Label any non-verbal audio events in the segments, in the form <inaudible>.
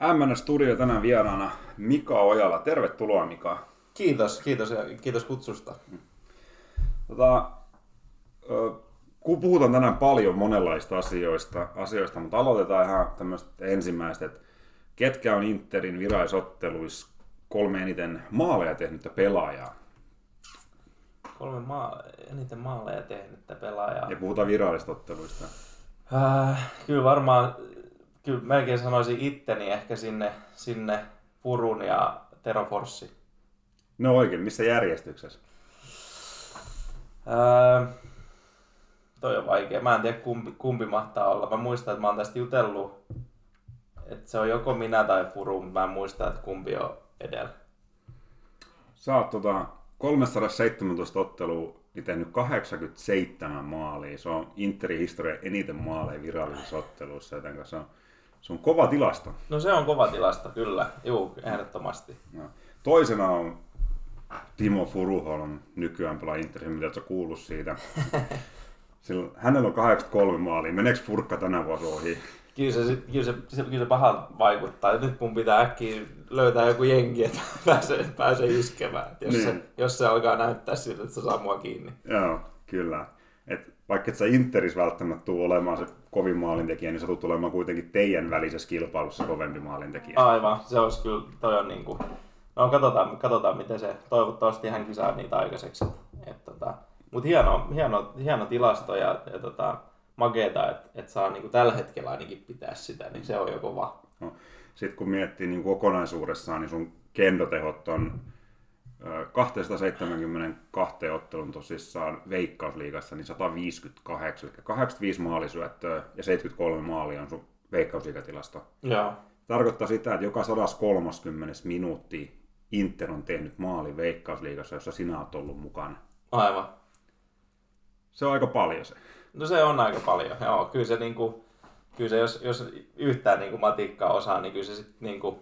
MN Studio tänään vieraana Mika Ojala. Tervetuloa Mika. Kiitos, kiitos ja kiitos kutsusta. Tota, kun puhutaan tänään paljon monenlaista asioista, asioista mutta aloitetaan ihan tämmöistä ensimmäistä, että ketkä on Interin viraisotteluissa kolme eniten maaleja tehnyttä pelaajaa? Kolme maa, eniten maaleja tehnyttä pelaajaa. Ja puhutaan virallisista otteluista. Äh, kyllä varmaan, kyllä melkein sanoisin itteni ehkä sinne, sinne Furun ja Teroforssi. No oikein, missä järjestyksessä? Äh, toi on vaikea. Mä en tiedä kumpi, kumpi mahtaa olla. Mä muistan, että mä oon tästä jutellut, että se on joko minä tai Furu, mutta mä en muista, että kumpi on edellä. Sä oot tota, 317 ottelua niin tehnyt 87 maalia. Se on Interin historian eniten maaleja virallisissa otteluissa, joten se on, se on kova tilasto. No se on kova tilasto, kyllä. Juu, ehdottomasti. No. Toisena on Timo Furuholm, nykyään pelaa Interin, mitä sä kuullut siitä. <laughs> Sillä, hänellä on 83 maalia. Meneekö Furkka tänä vuonna ohi? Kyllä se, kyllä, se, se, kyllä se paha vaikuttaa. Nyt mun pitää äkkiä löytää joku jengi, että <laughs> pääsee, pääsee iskemään. Jos, niin. se, jos se alkaa näyttää siltä, että se saa mua kiinni. Joo, kyllä. Et vaikka et sä Interis välttämättä tuu olemaan se kovin maalintekijä, niin sä tulet olemaan kuitenkin teidän välisessä kilpailussa kovempi maalintekijä. Aivan, se olisi kyllä, toi on niinku, no katsotaan, katsotaan miten se, toivottavasti hänkin saa niitä aikaiseksi. Et, tota, mutta hieno, hieno, hieno tilasto ja, ja tota, makeeta, että et saa niinku tällä hetkellä ainakin pitää sitä, niin se on jo kova. No. Sitten kun miettii niin kokonaisuudessaan, niin sun kendotehot on 272 ottelun tosissaan Veikkausliigassa, niin 158, eli 85 maalisyöttöä ja 73 maalia on sun Veikkausliigatilasto. Joo. Tarkoittaa sitä, että joka 130 minuuttia Inter on tehnyt maali Veikkausliigassa, jossa sinä olet ollut mukana. Aivan. Se on aika paljon se. No se on aika paljon, joo. Kyllä se, niin kuin, kyllä se jos, jos yhtään niin kuin matikkaa osaa, niin kyllä se sitten niin kuin,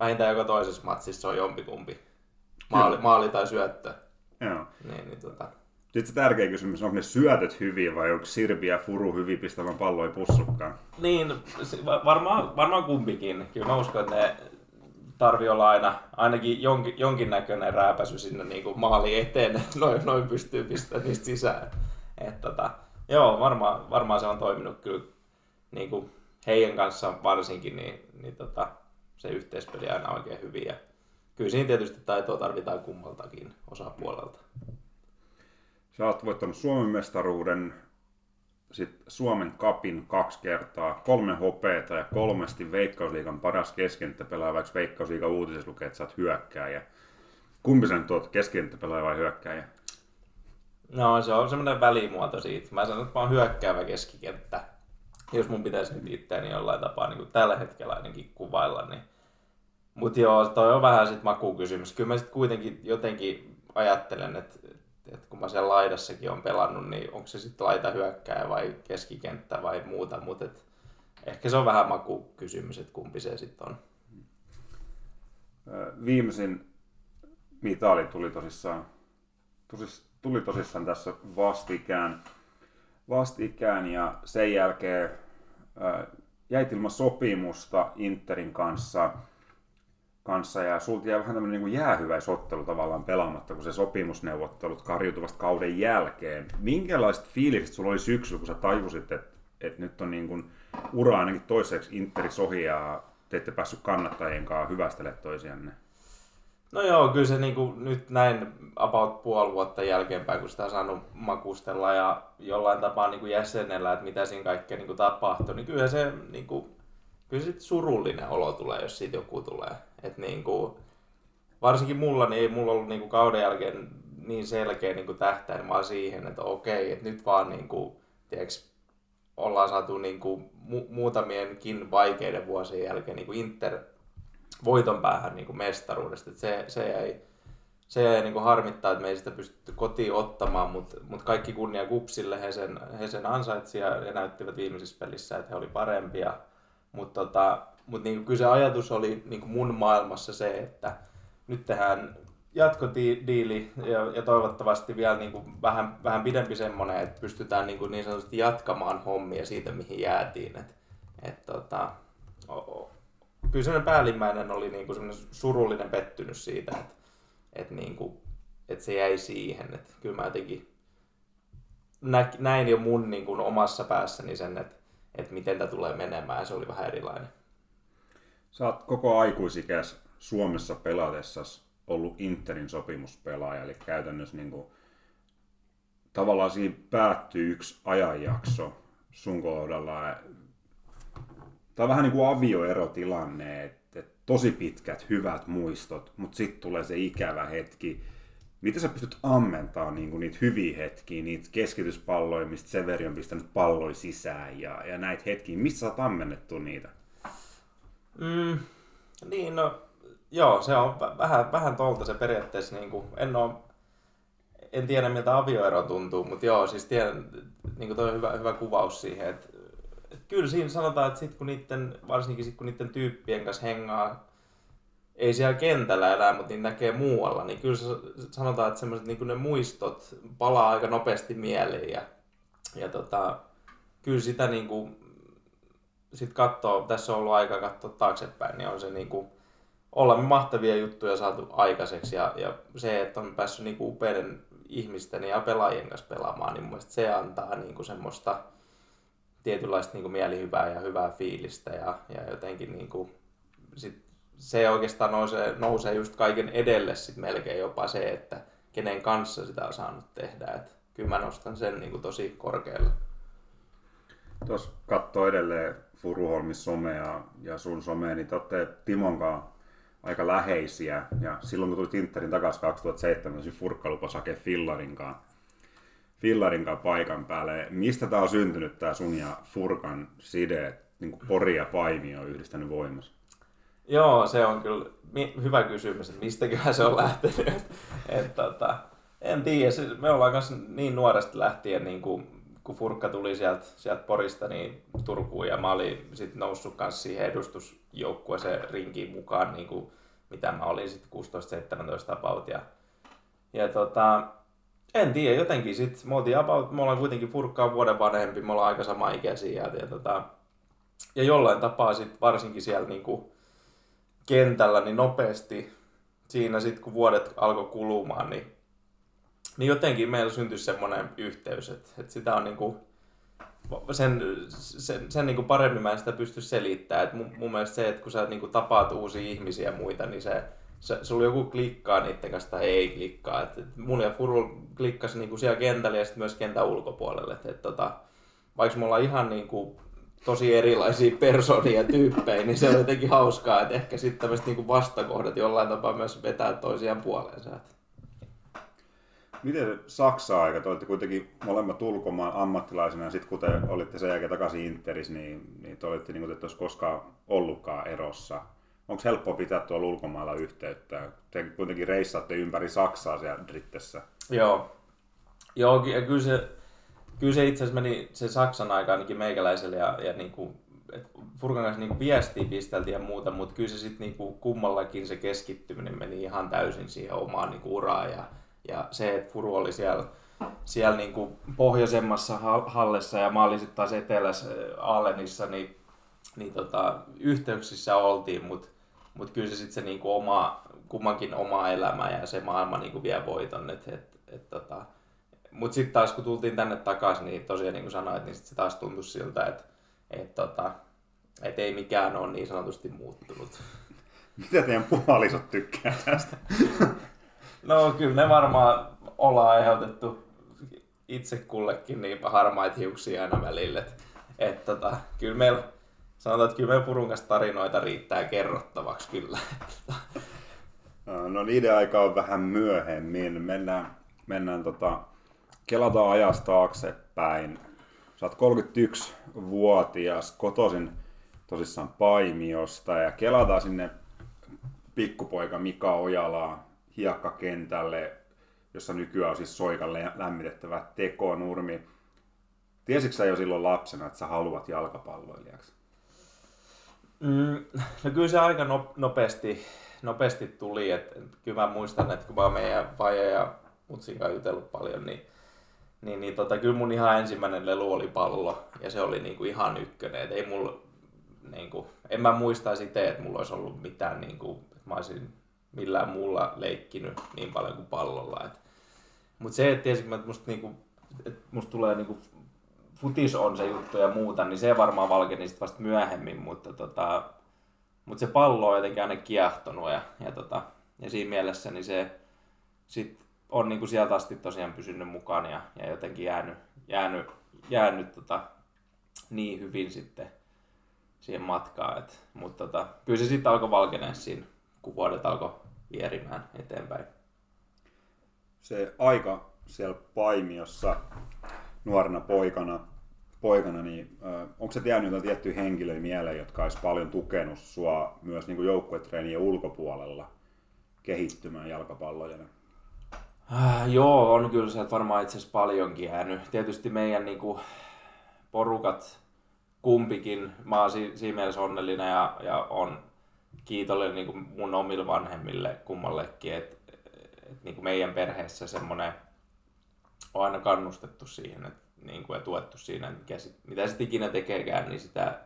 vähintään joka toisessa matsissa on jompikumpi. Maali, maali tai syöttö. Joo. Niin, niin tota. Sitten se tärkeä kysymys, onko ne syötöt hyviä vai onko Sirbi ja Furu hyviä pistämään palloja pussukkaan? Niin, varmaan, varmaan kumpikin. Kyllä mä uskon, että ne tarvii olla aina ainakin jonkin, jonkinnäköinen rääpäsy sinne niin kuin maali eteen, että noin, noin pystyy pistämään niistä sisään. Et, tota, joo, varmaan, varmaan se on toiminut kyllä niin kuin heidän kanssa varsinkin, niin, niin tota, se yhteispeli aina oikein hyvin. Ja kyllä siinä tietysti taitoa tarvitaan kummaltakin osapuolelta. Sä oot voittanut Suomen mestaruuden, sit Suomen kapin kaksi kertaa, kolme hopeeta ja kolmesti Veikkausliikan paras keskenttäpelaaja, vaikka Veikkausliikan uutisessa lukee, että sä oot hyökkääjä. Kumpi sen tuot, keskenttäpelaaja vai hyökkääjä? No se on semmoinen välimuoto siitä. Mä sanon, että mä oon hyökkäävä keskikenttä. Jos mun pitäisi nyt itseäni jollain tapaa niin kuin tällä hetkellä ainakin kuvailla, niin mutta joo, toi on vähän sitten makukysymys. Kyllä mä sitten kuitenkin jotenkin ajattelen, että, että kun mä siellä laidassakin on pelannut, niin onko se sitten laita hyökkää vai keskikenttä vai muuta, mutta ehkä se on vähän makukysymys, että kumpi se sitten on. Viimeisin mitali tuli tosissaan, tosis, tuli tosissaan tässä vastikään, vastikään ja sen jälkeen jäit ilman sopimusta Interin kanssa – kanssa ja sulta jää vähän tämmöinen niin jäähyväisottelu tavallaan pelaamatta, kun se sopimusneuvottelut karjutuvat kauden jälkeen. Minkälaiset fiilikset sulla oli syksyllä, kun sä tajusit, että, että nyt on niin kuin ura ainakin toiseksi Interi sohi ja te ette päässyt kannattajien kanssa hyvästelemään toisianne? No joo, kyllä se niin kuin nyt näin about puoli vuotta jälkeenpäin, kun sitä on saanut makustella ja jollain tapaa niin kuin jäsenellä, että mitä siinä kaikkea niin kuin tapahtui, niin kyllä se niin kuin kyllä surullinen olo tulee, jos siitä joku tulee. Et niin kuin, varsinkin mulla, niin ei mulla ollut niin kuin kauden jälkeen niin selkeä niin kuin tähtäin vaan siihen, että okei, että nyt vaan niin kuin, tiedätkö, ollaan saatu niin kuin, mu- muutamienkin vaikeiden vuosien jälkeen niin kuin Inter voiton päähän niin kuin mestaruudesta. Et se, se jäi, se jäi niin kuin harmittaa, että me ei sitä pystytty kotiin ottamaan, mutta mut kaikki kunnia Kupsille, he sen, he sen ansaitsivat ja, näyttivät viimeisessä pelissä, että he oli parempia. Mutta tota, mut niinku, kyllä se ajatus oli niinku mun maailmassa se, että nyt tehdään jatkodiili ja, ja toivottavasti vielä niinku vähän, vähän pidempi semmoinen, että pystytään niinku niin sanotusti jatkamaan hommia siitä, mihin jäätiin. Et, et tota, kyllä semmoinen päällimmäinen oli niin semmoinen surullinen pettynys siitä, että, että, niin kuin, että se jäi siihen. Että kyllä mä jotenkin nä, näin jo mun niin kuin omassa päässäni sen, että, että miten tämä tulee menemään se oli vähän erilainen. Sä oot koko aikuisikäs Suomessa pelatessa ollut Interin sopimuspelaaja, eli käytännössä niin kuin, tavallaan siinä päättyy yksi ajanjakso sun kohdalla. Tämä on vähän niin kuin avioerotilanne, että tosi pitkät, hyvät muistot, mutta sitten tulee se ikävä hetki. Miten sä pystyt ammentamaan niin kuin niitä hyviä hetkiä, niitä keskityspalloja, mistä Severi on pistänyt palloja sisään ja, ja näitä hetkiä? Missä sä oot ammennettu niitä? Mm, niin, no joo, se on vähän, vähän tolta se periaatteessa. Niin kuin, en, ole, en tiedä miltä avioero tuntuu, mutta joo, siis tiedän, niin kuin toi on hyvä, hyvä kuvaus siihen, että, että kyllä siinä sanotaan, että sit kun niiden, varsinkin sit kun niiden tyyppien kanssa hengaa, ei siellä kentällä elää, mutta niin näkee muualla, niin kyllä sanotaan, että semmoiset niin ne muistot palaa aika nopeasti mieleen ja, ja tota, kyllä sitä niin kuin, sit katsoo, tässä on ollut aika katsoa taaksepäin, niin on se niin kuin, olla mahtavia juttuja saatu aikaiseksi ja, ja se, että on päässyt niin kuin upeiden ihmisten ja pelaajien kanssa pelaamaan, niin mun se antaa niin kuin semmoista tietynlaista niin kuin mielihyvää ja hyvää fiilistä ja, ja jotenkin niin kuin, sit se oikeastaan nousee, nousee just kaiken edelle sit melkein jopa se, että kenen kanssa sitä on saanut tehdä. Et kyllä mä nostan sen niin kuin tosi korkealle. Tuossa katsoo edelleen Furuholmin somea ja sun somea, niin te olette Timon aika läheisiä. Ja silloin kun tuli Interin takaisin 2007, niin Furkka lupasi hakea paikan päälle. Mistä tämä on syntynyt, tämä sun ja Furkan side, niin kuin Pori ja Paimi on yhdistänyt voimassa? Joo, se on kyllä hyvä kysymys, että mistäköhän se on lähtenyt. <laughs> et, tota, en tiedä, me ollaan kanssa niin nuoresta lähtien, niin kuin, kun Furkka tuli sieltä, sieltä Porista niin Turkuun ja mä olin sitten noussut kanssa siihen edustusjoukkueeseen rinkiin mukaan, niin kuin, mitä mä olin sitten 16-17 about. Ja, ja tota, en tiedä, jotenkin sitten, me, about, me ollaan kuitenkin Furkkaa vuoden vanhempi, me ollaan aika sama ikäisiä ja, ja, tota, ja jollain tapaa sitten varsinkin siellä niin kuin, kentällä niin nopeasti siinä sitten kun vuodet alkoi kulumaan, niin, niin jotenkin meillä syntyi semmoinen yhteys, että, että sitä on niin kuin, sen, sen, sen niin kuin paremmin mä en sitä pysty selittämään. että mun, mun mielestä se, että kun sä niin kuin tapaat uusia ihmisiä ja muita, niin se, se, sulla joku klikkaa niiden kanssa tai ei klikkaa. Et, et mun ja Furu klikkasi niin kuin siellä kentällä ja sitten myös kentän ulkopuolelle. Et, et, tota, vaikka me ollaan ihan niin kuin tosi erilaisia persoonia ja tyyppejä, niin se on jotenkin hauskaa, että ehkä sitten tämmöiset niinku vastakohdat jollain tapaa myös vetää toisiaan puoleensa. Miten Saksa aika? Te olitte kuitenkin molemmat ulkomaan ammattilaisina ja sitten kun te olitte sen jälkeen takaisin Interis, niin, niin te olitte niin kuin te koskaan ollutkaan erossa. Onko helppo pitää tuolla ulkomailla yhteyttä? Te kuitenkin reissaatte ympäri Saksaa siellä Drittessä. Joo. Joo, ja kyllä se, kyllä se itse asiassa meni se Saksan aika ainakin meikäläiselle ja, ja niin kuin, Furkan kanssa niin viestiä pisteltiin ja muuta, mutta kyllä se sitten niin kummallakin se keskittyminen meni ihan täysin siihen omaan niin uraan ja, ja se, että Furu oli siellä, siellä niin kuin pohjoisemmassa hallessa ja mä olin sitten taas etelässä Aalenissa, niin, niin tota, yhteyksissä oltiin, mutta mut kyllä se sitten se niin kuin oma, kummankin oma elämä ja se maailma niin kuin vie voiton, että et, et, tota, mutta sitten taas kun tultiin tänne takaisin, niin tosiaan niin kuin sanoit, niin sit se taas tuntui siltä, että et, tota, et ei mikään ole niin sanotusti muuttunut. Mitä teidän puolisot tykkää tästä? No kyllä ne varmaan ollaan aiheutettu itse kullekin niin harmaita hiuksia aina välillä. Et, et, tota, kyllä meillä sanotaan, että kyllä meillä purun tarinoita riittää kerrottavaksi kyllä. <laughs> no niiden aika on vähän myöhemmin. Mennään, mennään tota, kelataan ajasta taaksepäin. Sä oot 31-vuotias, kotoisin tosissaan Paimiosta ja kelataan sinne pikkupoika Mika Ojalaa hiekkakentälle, jossa nykyään on siis soikalle lämmitettävä tekonurmi. Tiesitkö sä jo silloin lapsena, että sä haluat jalkapalloilijaksi? Mm, no kyllä se aika nopeasti, nopeasti tuli. Et, kyllä mä muistan, että kun mä meidän vaija ja mutsin kanssa jutellut paljon, niin niin, niin tota, kyllä mun ihan ensimmäinen lelu oli pallo ja se oli niinku ihan ykkönen. Et ei mulla niin kuin, en mä muistaisi itse, että mulla olisi ollut mitään, niin kuin, että mä olisin millään muulla leikkinyt niin paljon kuin pallolla. Mutta se, että tietysti että musta, niin kuin, että musta tulee niin kuin, futis on se juttu ja muuta, niin se varmaan valkeni sitten vasta myöhemmin, mutta, tota, mutta se pallo on jotenkin aina kiehtonut ja, ja, tota, ja siinä mielessä niin se sit on niin kuin sieltä asti tosiaan pysynyt mukaan ja, ja jotenkin jäänyt, jäänyt, jäänyt tota, niin hyvin sitten siihen matkaan. Et, mutta tota, kyllä se sitten alkoi valkenea siinä, kun vuodet alkoi vierimään eteenpäin. Se aika siellä Paimiossa nuorena poikana, poikana niin äh, onko se jäänyt jotain tiettyjä henkilöitä mieleen, jotka olisi paljon tukenut sua myös niin joukkuetreenien ulkopuolella kehittymään jalkapallojana? Äh, joo, on kyllä se varmaan itse asiassa paljonkin jäänyt. Tietysti meidän niin kuin, porukat kumpikin, mä oon si- siinä mielessä onnellinen ja, ja on kiitollinen niin kuin mun omille vanhemmille kummallekin, että et, niin kuin meidän perheessä semmoinen on aina kannustettu siihen, että niin kuin, ja tuettu siinä, mikä sit, mitä sitten ikinä tekeekään, niin sitä,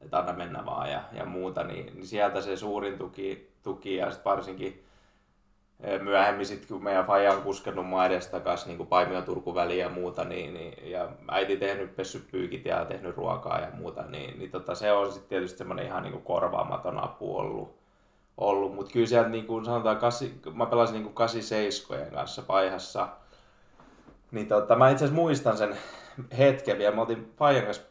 että anna mennä vaan ja, ja muuta, niin, niin sieltä se suurin tuki, tuki ja sitten varsinkin myöhemmin sitten, kun meidän faija on kuskenut mua edestakas niin Paimio Turku väliä ja muuta, niin, niin, ja äiti tehnyt pessyt pyykit ja tehnyt ruokaa ja muuta, niin, niin tota, se on sitten tietysti semmoinen ihan niin kuin korvaamaton apu ollut. ollut. Mutta kyllä sieltä niin kuin sanotaan, kasi, mä pelasin niin kuin 87 kanssa paihassa, niin tota, mä itse asiassa muistan sen hetken vielä. Me oltiin Fajan kanssa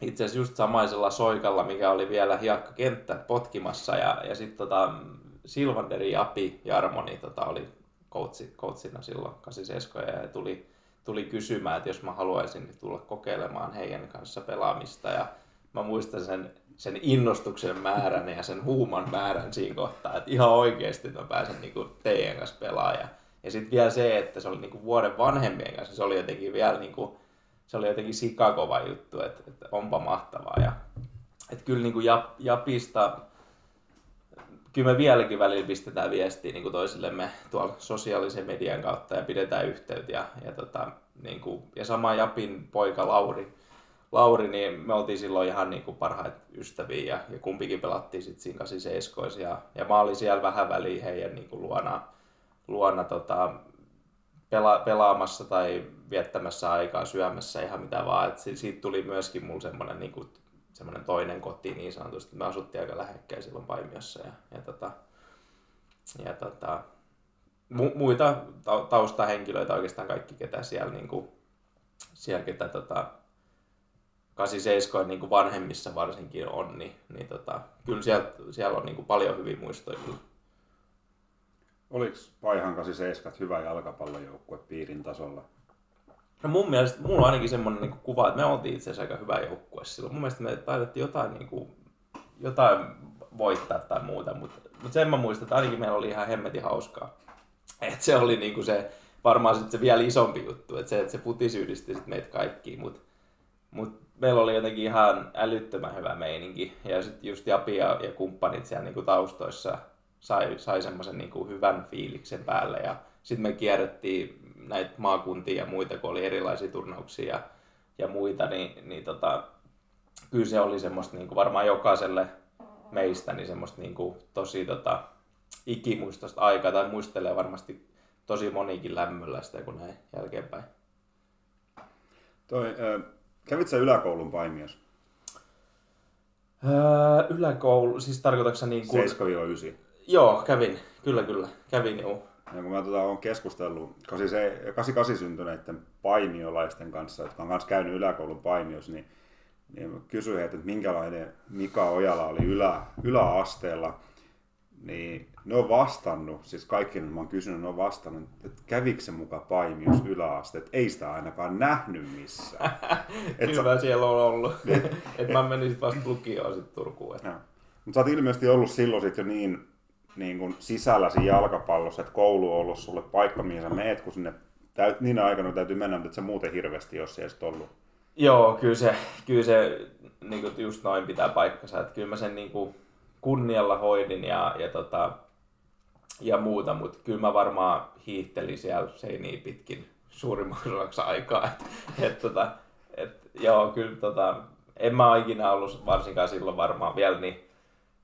itse asiassa just samaisella soikalla, mikä oli vielä kenttä potkimassa. Ja, ja sitten tota, Silvanderi Japi Jarmo niin tota, oli coachi, coachina silloin 87 ja tuli, tuli kysymään, että jos mä haluaisin tulla kokeilemaan heidän kanssa pelaamista. Ja mä muistan sen, sen innostuksen määrän ja sen huuman määrän siinä kohtaa, että ihan oikeasti mä pääsen niin teidän kanssa pelaamaan. Ja sitten vielä se, että se oli niinku vuoden vanhempien kanssa, se oli jotenkin vielä niinku, se oli jotenkin sikakova juttu, että, että onpa mahtavaa. Ja, että kyllä niinku Jap, Japista, kyllä me vieläkin välillä pistetään viestiä niin kuin toisillemme tuolla sosiaalisen median kautta ja pidetään yhteyttä. Ja, ja, tota, niin kuin, ja sama Japin poika Lauri, Lauri, niin me oltiin silloin ihan niin kuin parhaita ystäviä ja, ja kumpikin pelattiin sitten siinä 87 ja, ja mä olin siellä vähän väliin heidän niin kuin luona luona tota, pela, pelaamassa tai viettämässä aikaa syömässä ihan mitä vaan. Et siitä tuli myöskin mulla semmoinen niin kuin, semmoinen toinen koti niin sanotusti. Me asuttiin aika lähekkäin silloin Paimiossa ja, ja, tota, ja tota, mu, muita taustahenkilöitä oikeastaan kaikki, ketä siellä, niin kuin, siellä ketä tota, 87 niin kuin vanhemmissa varsinkin on, niin, niin tota, kyllä siellä, siellä on niin kuin paljon hyviä muistoja. Oliko Paihan 87 hyvä jalkapallojoukkue piirin tasolla? No mun mielestä, mulla on ainakin semmoinen niin kuva, että me oltiin itse asiassa aika hyvä joukkue silloin. Mun mielestä me taidettiin jotain, niin kuin, jotain voittaa tai muuta, mutta, mutta sen mä muistan, että ainakin meillä oli ihan hemmetin hauskaa. Et se oli niin kuin se, varmaan sitten se vielä isompi juttu, että se, että se putis yhdisti sit meitä kaikkiin, mutta mut meillä oli jotenkin ihan älyttömän hyvä meininki. Ja sitten just Japi ja, ja kumppanit siellä niin kuin taustoissa sai, sai semmoisen niin hyvän fiiliksen päälle. Ja sitten me kierrettiin näitä maakuntia ja muita, kun oli erilaisia turnauksia ja, ja muita, niin, niin tota, kyllä se oli semmoista niin kuin varmaan jokaiselle meistä niin semmoista niin kuin tosi tota, ikimuistosta aikaa, tai muistelee varmasti tosi monikin lämmöllä sitä kuin näin jälkeenpäin. Toi, äh, kävit sä yläkoulun paimios? Öö, yläkoulu, siis tarkoitatko niin kuin... 7-9. Joo, kävin. Kyllä, kyllä. Kävin, joo. Ja kun mä tota, olen keskustellut 88 syntyneiden paimiolaisten kanssa, jotka on myös käynyt yläkoulun paimios, niin, niin kysyin heiltä, että minkälainen Mika Ojala oli ylä, yläasteella. Niin ne on vastannut, siis kaikki mä oon kysynyt, ne on vastannut, että kävikö se muka paimios yläaste, että ei sitä ainakaan nähnyt missään. <laughs> Hyvä sä... siellä on ollut. <laughs> Niin. että mä menin sitten vasta lukioon sitten Turkuun. Mutta sä oot ilmeisesti ollut silloin sit jo niin niin kuin sisälläsi jalkapallossa, että koulu on ollut sulle paikka, mihin sä meet, kun sinne täyt, niin aikana täytyy mennä, mutta se muuten hirveästi jos ei ollut. Joo, kyllä se, kyllä se niin kuin just noin pitää paikkansa, että kyllä mä sen niin kuin kunnialla hoidin ja, ja, tota, ja muuta, mutta kyllä mä varmaan hiihtelin siellä seiniä pitkin suurimmaksi osaksi aikaa. <laughs> Et, et, tota, et, joo, kyllä tota, en mä ikinä ollut varsinkaan silloin varmaan vielä niin,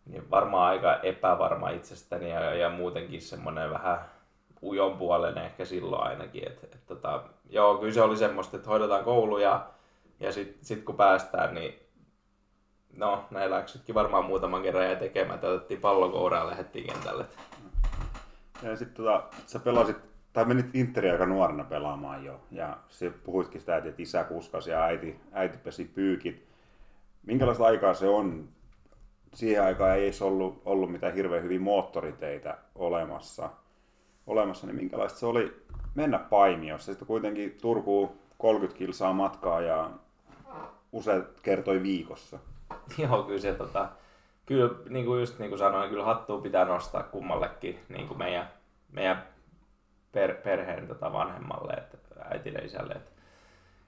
niin varmaan aika epävarma itsestäni ja, ja muutenkin semmoinen vähän ujon puolen ehkä silloin ainakin. Et, et, tota, joo, kyllä se oli semmoista, että hoidetaan koulu ja, ja sitten sit kun päästään, niin no, näin läksytkin varmaan muutaman kerran ja tekemään, otettiin pallokouraa ja lähdettiin kentälle. Ja sitten tota, sä pelasit, tai menit Interia aika nuorena pelaamaan jo, ja se puhuitkin sitä, että isä kuskasi ja äiti, äiti pesi pyykit. Minkälaista aikaa se on? Siihen aikaan ei edes ollut, ollut mitään hirveän hyviä moottoriteitä olemassa. olemassa, niin minkälaista se oli mennä Paimiossa? Sitten kuitenkin Turku 30 kilsaa matkaa ja useat kertoi viikossa. <laughs> Joo, kyllä se tota, kyllä niin kuin just niin kuin sanoin, kyllä hattua pitää nostaa kummallekin niin kuin meidän, meidän per, perheen tota vanhemmalle, että äitille isälle. Että,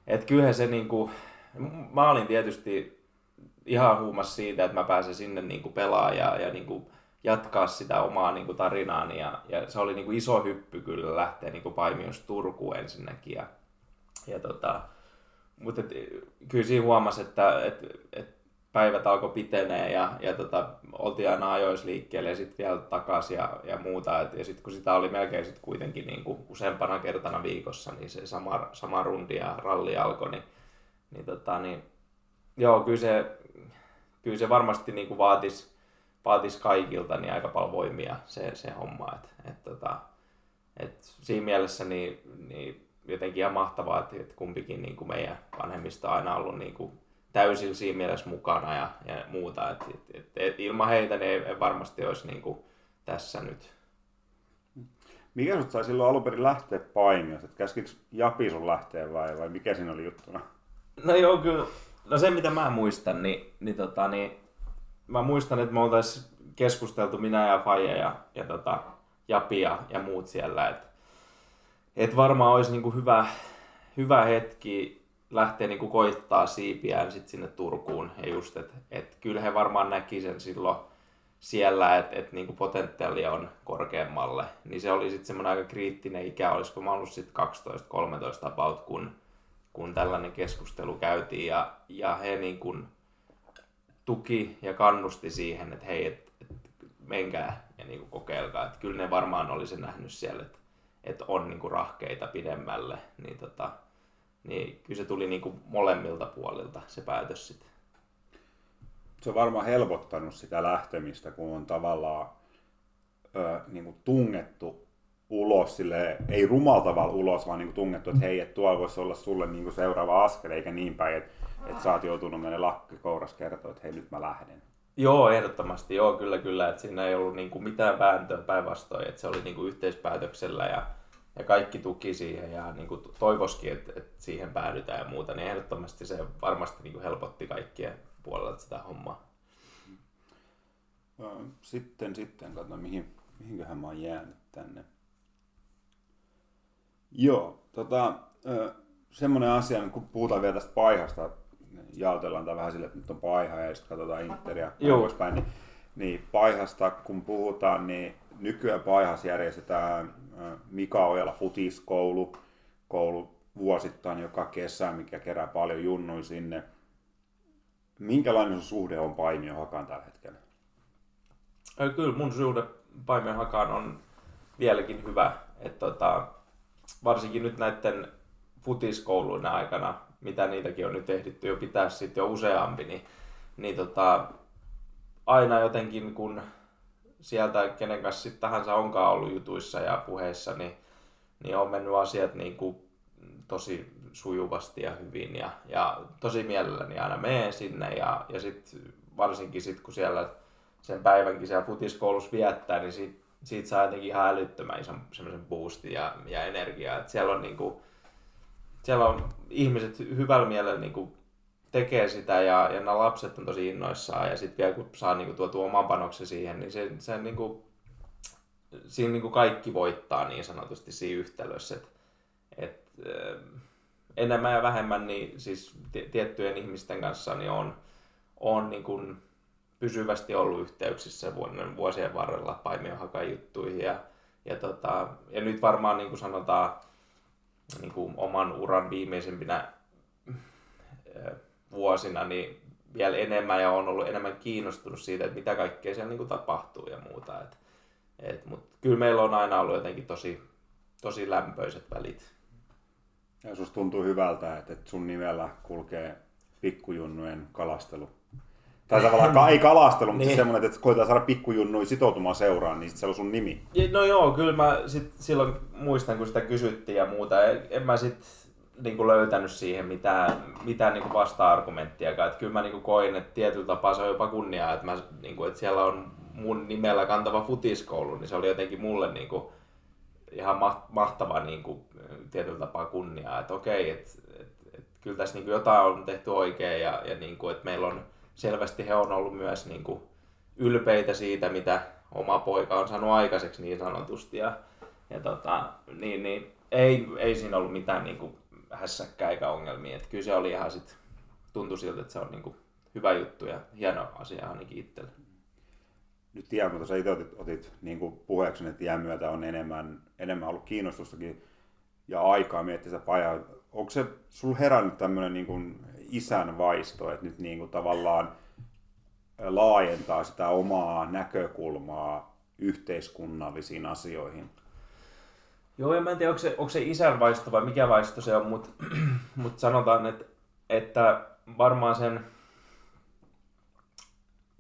että kyllähän se niin kuin, mä olin tietysti ihan huumas siitä, että mä pääsen sinne niin kuin pelaa ja, ja niin kuin jatkaa sitä omaa niin kuin tarinaani. Ja, ja, se oli niin kuin iso hyppy kyllä lähteä niin kuin Paimios Turkuun ensinnäkin. Ja, ja tota, mutta et, kyllä siinä huomasi, että et, et päivät alkoi pitenee ja, ja tota, oltiin aina ajoissa liikkeelle ja sitten vielä takaisin ja, ja muuta. Et, ja sitten kun sitä oli melkein sit kuitenkin niin kuin useampana kertana viikossa, niin se sama, sama rundi ja ralli alkoi, niin, niin, tota, niin joo, kyllä se, kyllä se varmasti niin kuin vaatisi, vaatis kaikilta niin aika paljon voimia se, se homma. Et, et, tota, et siinä mielessä niin, niin jotenkin ihan mahtavaa, että, että kumpikin niin kuin meidän vanhemmista on aina ollut niin kuin täysin siinä mielessä mukana ja, ja muuta. Et, et, et, et ilman heitä ne ei, ei varmasti olisi niin kuin tässä nyt. Mikä sinut sai silloin alun perin lähteä painiosta? Käskikö Japi sun lähteä vai, vai mikä siinä oli juttuna? No joo, kyllä. No se mitä mä muistan, niin, niin, tota, niin mä muistan, että me oltaisiin keskusteltu minä ja Faija ja, ja tota, Japi ja, ja muut siellä, että et varmaan olisi niinku hyvä, hyvä hetki lähtee niin kuin koittaa siipiään sit sinne Turkuun. Ja just, että et kyllä he varmaan näki sen silloin siellä, että et niin potentiaali on korkeammalle. Niin se oli sitten semmoinen aika kriittinen ikä, olisiko mä ollut sitten 12-13 about, kun, kun tällainen keskustelu käytiin. Ja, ja he niin kuin tuki ja kannusti siihen, että hei, et, et menkää ja niin kuin kokeilkaa. Että kyllä ne varmaan oli se nähnyt siellä, että, että on niin kuin rahkeita pidemmälle. Niin tota, niin kyllä se tuli niin kuin molemmilta puolilta se päätös sitten. Se on varmaan helpottanut sitä lähtemistä, kun on tavallaan ö, niin kuin tungettu ulos, sille ei rumalla tavalla ulos, vaan niin kuin tungettu, että hei, että tuolla voisi olla sulle niin kuin seuraava askel, eikä niin päin, että, että sä oot joutunut mennä lakki kouras kertoa, että hei, nyt mä lähden. Joo, ehdottomasti. Joo, kyllä, kyllä. Että siinä ei ollut niin kuin mitään vääntöä päinvastoin, että se oli niin kuin yhteispäätöksellä ja ja kaikki tuki siihen ja niin kuin toivoskin, että, että siihen päädytään ja muuta, niin ehdottomasti se varmasti niin kuin helpotti kaikkien puolelta sitä hommaa. Sitten, sitten, katso mihin, mihinköhän mä oon jäänyt tänne. Joo, tota, semmoinen asia, kun puhutaan vielä tästä paihasta, jaotellaan tämä vähän sille, että nyt on paiha ja sitten katsotaan Interia ja poispäin, niin, niin paihasta kun puhutaan, niin nykyään paihassa järjestetään Mika Ojala futiskoulu, koulu vuosittain joka kesä, mikä kerää paljon junnuja sinne. Minkälainen sun suhde on Paimion Hakaan tällä hetkellä? Kyllä mun suhde Paimion Hakaan on vieläkin hyvä. Et tota, varsinkin nyt näiden futiskouluina aikana, mitä niitäkin on nyt ehditty jo pitää sitten jo useampi, niin, niin tota, aina jotenkin kun sieltä, kenen kanssa sitten tahansa onkaan ollut jutuissa ja puheissa, niin, niin on mennyt asiat niin kuin tosi sujuvasti ja hyvin ja, ja tosi mielelläni aina menen sinne ja, ja sitten varsinkin sit, kun siellä sen päivänkin siellä futiskoulussa viettää, niin siitä, siitä saa jotenkin ihan älyttömän ison semmoisen boostin ja, ja energiaa. Et siellä on niinku, siellä on ihmiset hyvällä mielellä niinku tekee sitä ja, ja nämä lapset on tosi innoissaan ja sitten vielä kun saa niin kuin, tuotua oman panoksen siihen, niin se, se niin kuin, siinä niin kuin kaikki voittaa niin sanotusti siinä yhtälössä. Et, et, enemmän ja vähemmän niin siis tiettyjen ihmisten kanssa niin on, on niin kuin pysyvästi ollut yhteyksissä vuosien varrella Paimionhakan juttuihin ja, ja, tota, ja nyt varmaan niin kuin sanotaan niin kuin oman uran viimeisimpinä vuosina, niin vielä enemmän ja on ollut enemmän kiinnostunut siitä, että mitä kaikkea siellä niin kuin tapahtuu ja muuta. Et, et, Mutta kyllä meillä on aina ollut jotenkin tosi, tosi lämpöiset välit. Ja susta tuntuu hyvältä, että sun nimellä kulkee pikkujunnujen kalastelu. Tai tavallaan ei kalastelu, mutta niin. semmoinen, että koetaan saada pikkujunnuja sitoutumaan seuraan, niin se on sun nimi. No joo, kyllä mä sit silloin muistan, kun sitä kysyttiin ja muuta. En mä sit niinku löytänyt siihen mitään, mitään niinku vasta-argumenttiakaan. Että kyllä mä niinku koin, että tietyllä tapaa se on jopa kunniaa, että, mä, niinku, että siellä on mun nimellä kantava futiskoulu, niin se oli jotenkin mulle niinku ihan mahtava niinku, tietyllä tapaa kunniaa. Että okei, että et, et, kyllä tässä niinku jotain on tehty oikein ja, ja niinku, että meillä on selvästi he on ollut myös niinku ylpeitä siitä, mitä oma poika on saanut aikaiseksi niin sanotusti. Ja, ja tota, niin, niin, ei, ei siinä ollut mitään niinku hässäkkää eikä ongelmia. Että kyllä se oli ihan sit, tuntui siltä, että se on niinku hyvä juttu ja hieno asia ainakin itselle. Nyt tiedän, kun itse otit, otit niin kuin puheeksi, että iän myötä on enemmän, enemmän ollut kiinnostustakin ja aikaa miettiä sitä pajaa. Onko se sulla herännyt tämmöinen niin kuin isän vaisto, että nyt niin kuin tavallaan laajentaa sitä omaa näkökulmaa yhteiskunnallisiin asioihin? Joo, ja mä en tiedä, onko se, onko se isän vaisto vai mikä vaisto se on, mutta <clears throat> mut sanotaan, että, että varmaan sen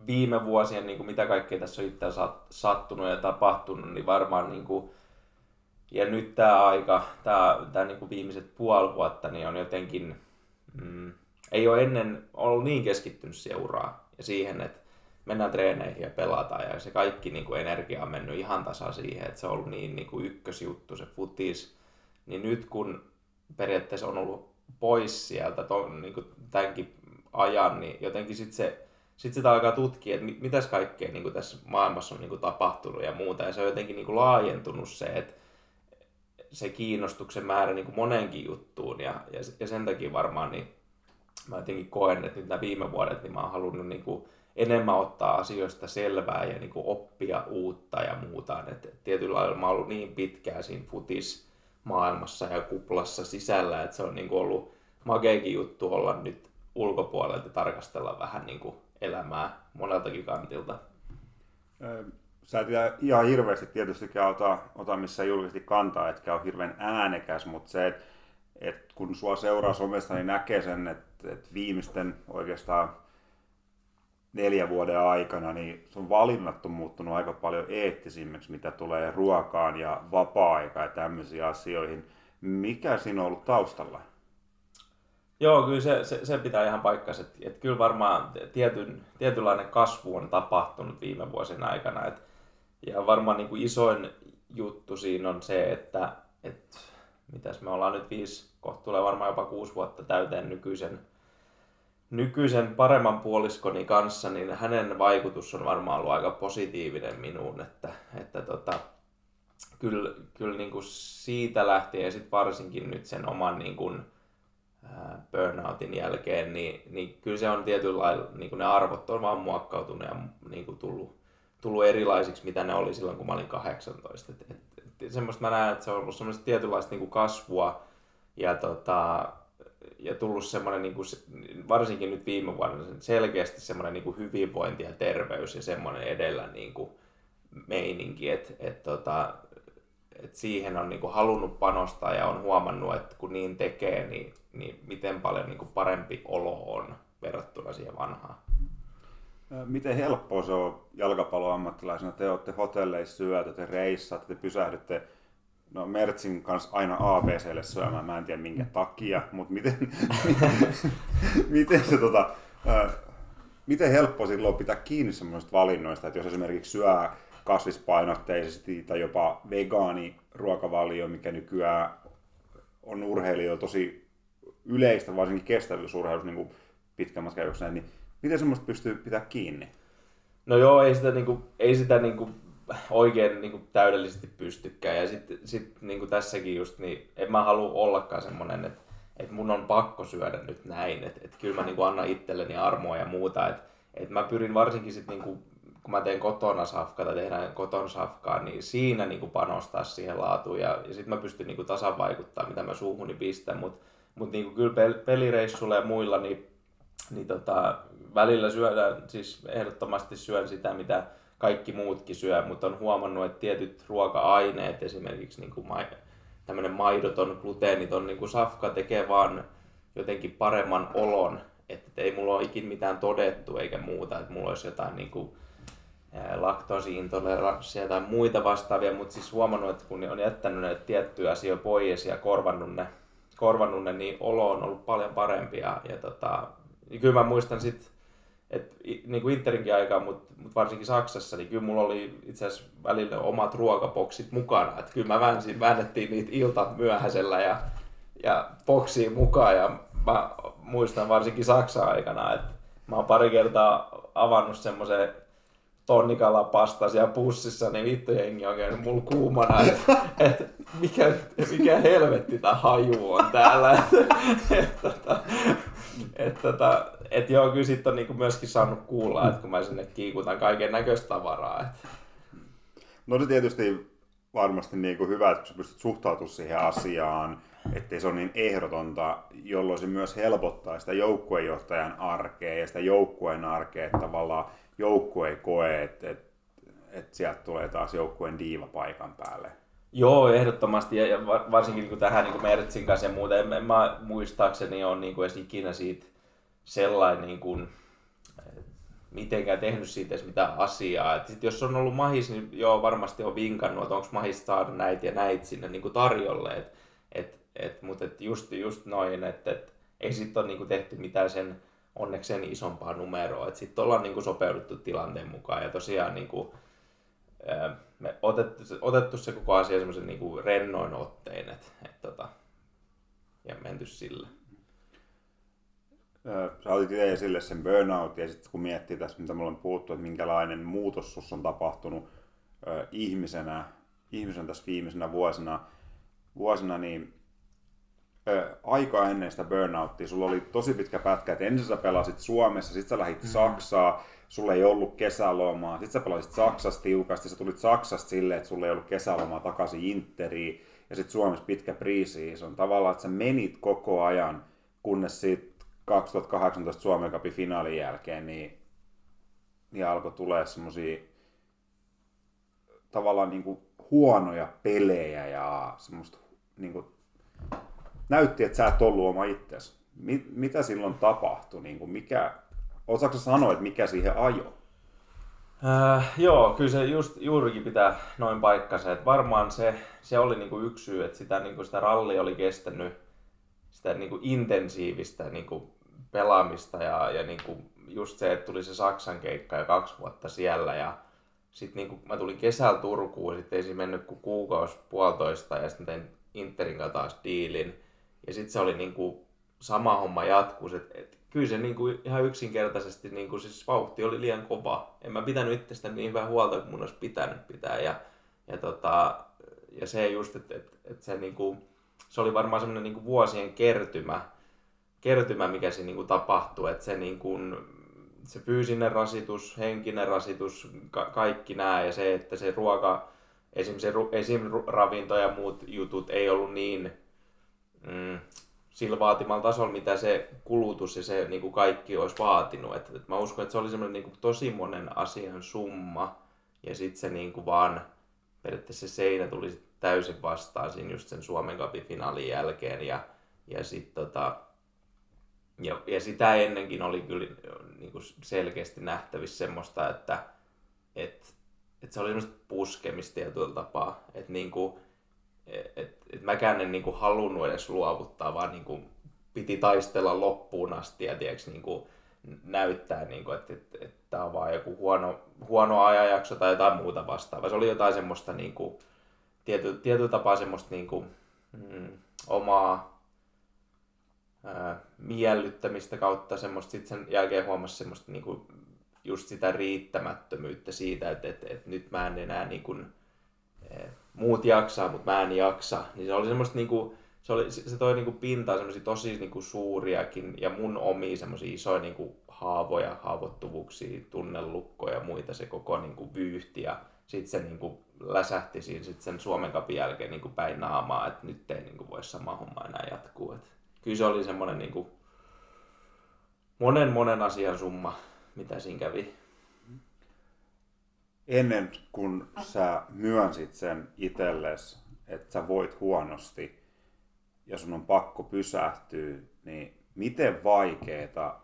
viime vuosien, niin kuin mitä kaikkea tässä on itse sattunut ja tapahtunut, niin varmaan niin kuin, ja nyt tämä aika, tämä, tämä niin kuin viimeiset puoli vuotta, niin on jotenkin, mm, ei ole ennen ollut niin keskittynyt seuraa ja siihen, että mennään treeneihin ja pelataan ja se kaikki niin kuin energia on mennyt ihan tasa siihen, että se on ollut niin, niin kuin ykkösjuttu se futis, niin nyt kun periaatteessa on ollut pois sieltä ton, niin kuin tämänkin ajan, niin jotenkin sitten se sitten sitä alkaa tutkia, että mitäs kaikkea niin kuin tässä maailmassa on niin kuin tapahtunut ja muuta. Ja se on jotenkin niin kuin laajentunut se, että se kiinnostuksen määrä niin kuin monenkin juttuun. Ja, ja, ja sen takia varmaan niin mä jotenkin koen, että nyt nämä viime vuodet niin mä oon halunnut niin kuin enemmän ottaa asioista selvää ja niin kuin oppia uutta ja muuta. että tietyllä lailla mä oon ollut niin pitkään siinä futis maailmassa ja kuplassa sisällä, että se on niin kuin ollut makeakin juttu olla nyt ulkopuolelta tarkastella vähän niin kuin elämää moneltakin kantilta. Sä et ihan hirveästi tietysti ota, ota missä julkisesti kantaa, etkä ole hirveän äänekäs, mutta se, että et kun sua seuraa somesta, niin näkee sen, että et viimeisten oikeastaan neljän vuoden aikana, niin sun valinnat on muuttunut aika paljon eettisimmiksi, mitä tulee ruokaan ja vapaa-aikaan ja tämmöisiin asioihin. Mikä siinä on ollut taustalla? Joo, kyllä se, se, se pitää ihan paikkansa. Että, että kyllä varmaan tietyn, tietynlainen kasvu on tapahtunut viime vuosien aikana. Että, ja varmaan niin kuin isoin juttu siinä on se, että, että mitäs me ollaan nyt viisi, kohta tulee varmaan jopa kuusi vuotta täyteen nykyisen, nykyisen paremman puoliskoni kanssa, niin hänen vaikutus on varmaan ollut aika positiivinen minuun, että, että tota, kyllä, kyllä niin kuin siitä lähtien sitten varsinkin nyt sen oman niin kuin, burnoutin jälkeen, niin, niin kyllä se on tietyllä lailla, niin kuin ne arvot on vaan muokkautunut ja niin kuin tullut, tullut erilaisiksi, mitä ne oli silloin, kun mä olin 18. Et, et, et, semmoista mä näen, että se on ollut semmoista tietynlaista niin kuin kasvua ja, tota, ja tullut semmoinen, niin kuin, varsinkin nyt viime vuonna, selkeästi semmoinen niin kuin hyvinvointi ja terveys ja semmoinen edellä niin kuin meininki, että et, tota, et siihen on niin kuin halunnut panostaa ja on huomannut, että kun niin tekee, niin niin miten paljon niin kuin parempi olo on verrattuna siihen vanhaan? Miten helppoa se on jalkapalloammattilaisena? Te olette hotelleissa syötä, te reissaatte, te pysähdytte no Mertsin kanssa aina ABClle syömään, mä en tiedä minkä takia, mutta miten, <laughs> miten se tota, miten helppo silloin pitää kiinni semmoisista valinnoista, että jos esimerkiksi syö kasvispainotteisesti tai jopa vegaani ruokavalio, mikä nykyään on urheilijoilla tosi yleistä, varsinkin kestävyysurheilussa niin pitkän matkan niin miten semmoista pystyy pitää kiinni? No joo, ei sitä, niin kuin, ei sitä niin kuin, oikein niin kuin, täydellisesti pystykään. Ja sitten sit, niin kuin tässäkin just, niin en mä halua ollakaan semmoinen, että, että mun on pakko syödä nyt näin. Että, että kyllä mä niin kuin, annan itselleni armoa ja muuta. Että, että mä pyrin varsinkin sitten niin kuin, kun mä teen kotona safkaa tai tehdään kotona safkaa, niin siinä niin kuin panostaa siihen laatuun ja, ja sitten mä pystyn niin kuin tasan vaikuttaa, mitä mä suuhuni pistän, mutta mutta niinku kyllä pelireissuilla ja muilla, niin niin tota, välillä syödään, siis ehdottomasti syön sitä, mitä kaikki muutkin syö, mutta on huomannut, että tietyt ruoka-aineet, esimerkiksi niin kuin tämmöinen maidoton, gluteeniton niin kuin safka tekee vaan jotenkin paremman olon, että ei mulla ole ikin mitään todettu eikä muuta, että mulla olisi jotain niin kuin, laktoosiintoleranssia tai muita vastaavia, mutta siis huomannut, että kun on jättänyt näitä tiettyjä asioita pois ja korvannut ne, korvannut ne niin olo on ollut paljon parempi. Ja, ja tota, ja kyllä mä muistan sitten, että niin kuin Interinkin aikaa, mutta mut varsinkin Saksassa, niin kyllä mulla oli itse asiassa välillä omat ruokaboksit mukana. Että kyllä mä väänsin, väännettiin niitä ilta myöhäisellä ja, ja boksiin mukaan. Ja mä muistan varsinkin Saksan aikana, että mä oon pari kertaa avannut semmoisen tonnikalapasta siellä pussissa, niin vittu jengi on käynyt mulla kuumana, että et, mikä, mikä helvetti tämä haju on täällä. Että et, tota, et, tota, et joo, kyllä sit on niinku myöskin saanut kuulla, että kun mä sinne kiikutan kaiken näköistä tavaraa. Et. No se tietysti varmasti niinku hyvä, että sä pystyt suhtautumaan siihen asiaan, ettei se ole niin ehdotonta, jolloin se myös helpottaa sitä joukkuejohtajan arkea ja sitä joukkueen arkea, että tavallaan joukkue ei koe, että, että, että sieltä tulee taas joukkueen diiva paikan päälle. Joo, ehdottomasti. Ja, varsinkin niin tähän niin Mertsin kanssa ja muuta. En, en mä muistaakseni ole niin kuin edes ikinä siitä sellainen niin kuin, mitenkään tehnyt siitä edes mitään asiaa. Et sit jos on ollut mahis, niin joo, varmasti on vinkannut, että onko mahis saada näitä ja näitä sinne niin kuin tarjolle. Et, et, et, Mutta et just, just noin, että et, ei sitten ole niin kuin tehty mitään sen onnekseen isompaa numeroa. Sitten ollaan niin kuin sopeuduttu tilanteen mukaan ja tosiaan niin kuin, me otettu, otettu se koko asia semmoisen niin rennoin ottein et, et, tota, ja menty sille. Sä otit itse esille sen burnout ja sitten kun miettii tässä, mitä me ollaan puhuttu, että minkälainen muutos sus on tapahtunut ihmisenä, ihmisen tässä viimeisenä vuosina, vuosina niin aika ennen sitä burnouttia. Sulla oli tosi pitkä pätkä, että ensin sä pelasit Suomessa, sitten sä lähdit mm. Saksaa, sulla ei ollut kesälomaa, sitten sä pelasit Saksassa tiukasti, sä tulit Saksasta silleen, että sulla ei ollut kesälomaa takaisin Interiin, ja sitten Suomessa pitkä on Tavallaan, että sä menit koko ajan, kunnes sitten 2018 Suomen Cupin finaalin jälkeen, niin, niin alkoi tulee semmosia tavallaan niin kuin huonoja pelejä ja semmoista niin kuin näytti, että sä et ollut oma itsesi. Mit, mitä silloin tapahtui? Niin kuin mikä, osaatko sanoa, että mikä siihen ajo? Äh, joo, kyllä se just juurikin pitää noin paikkansa. Että varmaan se, se oli niinku yksi syy, että sitä, niinku sitä ralli oli kestänyt sitä niinku intensiivistä niinku pelaamista ja, ja niinku just se, että tuli se Saksan keikka ja kaksi vuotta siellä ja sitten niinku, mä tulin kesällä Turkuun, sitten ei siinä mennyt kuin kuukausi puolitoista ja sitten tein Interin kanssa taas diilin. Ja sitten se oli niinku sama homma jatkuu. Et, et, kyllä se niinku ihan yksinkertaisesti niinku, siis vauhti oli liian kova. En mä pitänyt itsestäni niin hyvää huolta kuin mun olisi pitänyt pitää. Ja, ja, tota, ja se just, että et, et se, niinku, se oli varmaan semmoinen niinku vuosien kertymä, kertymä, mikä se niinku tapahtui. Että se, niinku, se fyysinen rasitus, henkinen rasitus, ka- kaikki nämä ja se, että se ruoka, esim. Se, esim. ravinto ja muut jutut ei ollut niin mm, sillä vaatimalla tasolla, mitä se kulutus ja se niin kuin kaikki olisi vaatinut. Et, et mä uskon, että se oli semmoinen niin kuin tosi monen asian summa. Ja sitten se niin kuin vaan periaatteessa se seinä tuli sit täysin vastaan siinä just sen Suomen Cupin finaalin jälkeen. Ja, ja sitten tota, ja, ja sitä ennenkin oli kyllä niin kuin selkeästi nähtävissä semmoista, että et, et se oli semmoista puskemista tietyllä tapaa, että niin kuin, et, et mäkään en niinku halunnut edes luovuttaa, vaan niinku piti taistella loppuun asti ja tiiäks, niinku näyttää, niinku, että et, et, tämä on vaan joku huono, huono ajanjakso tai jotain muuta vastaavaa. Se oli jotain semmoista niinku, tiety, tietyllä tapaa semmoista niinku, mm, omaa ää, miellyttämistä kautta semmoista, sitten sen jälkeen huomasi semmoista niinku, just sitä riittämättömyyttä siitä, että, että, että nyt mä en enää niinku, muut jaksaa, mutta mä en jaksa. Niin se oli semmoista niinku, se, oli, se toi niinku pintaan semmoisia tosi niinku suuriakin ja mun omia semmoisia isoja niinku haavoja, haavoittuvuuksia, tunnelukkoja ja muita se koko niinku vyyhti ja sitten se niinku läsähti siinä sit sen Suomen kapin jälkeen niinku päin naamaa, että nyt ei niinku voi sama homma enää jatkuu. Et kyllä se oli semmoinen niinku, monen monen asian summa, mitä siinä kävi. Ennen kuin sä myönsit sen itsellesi, että sä voit huonosti ja sun on pakko pysähtyä, niin miten vaikeeta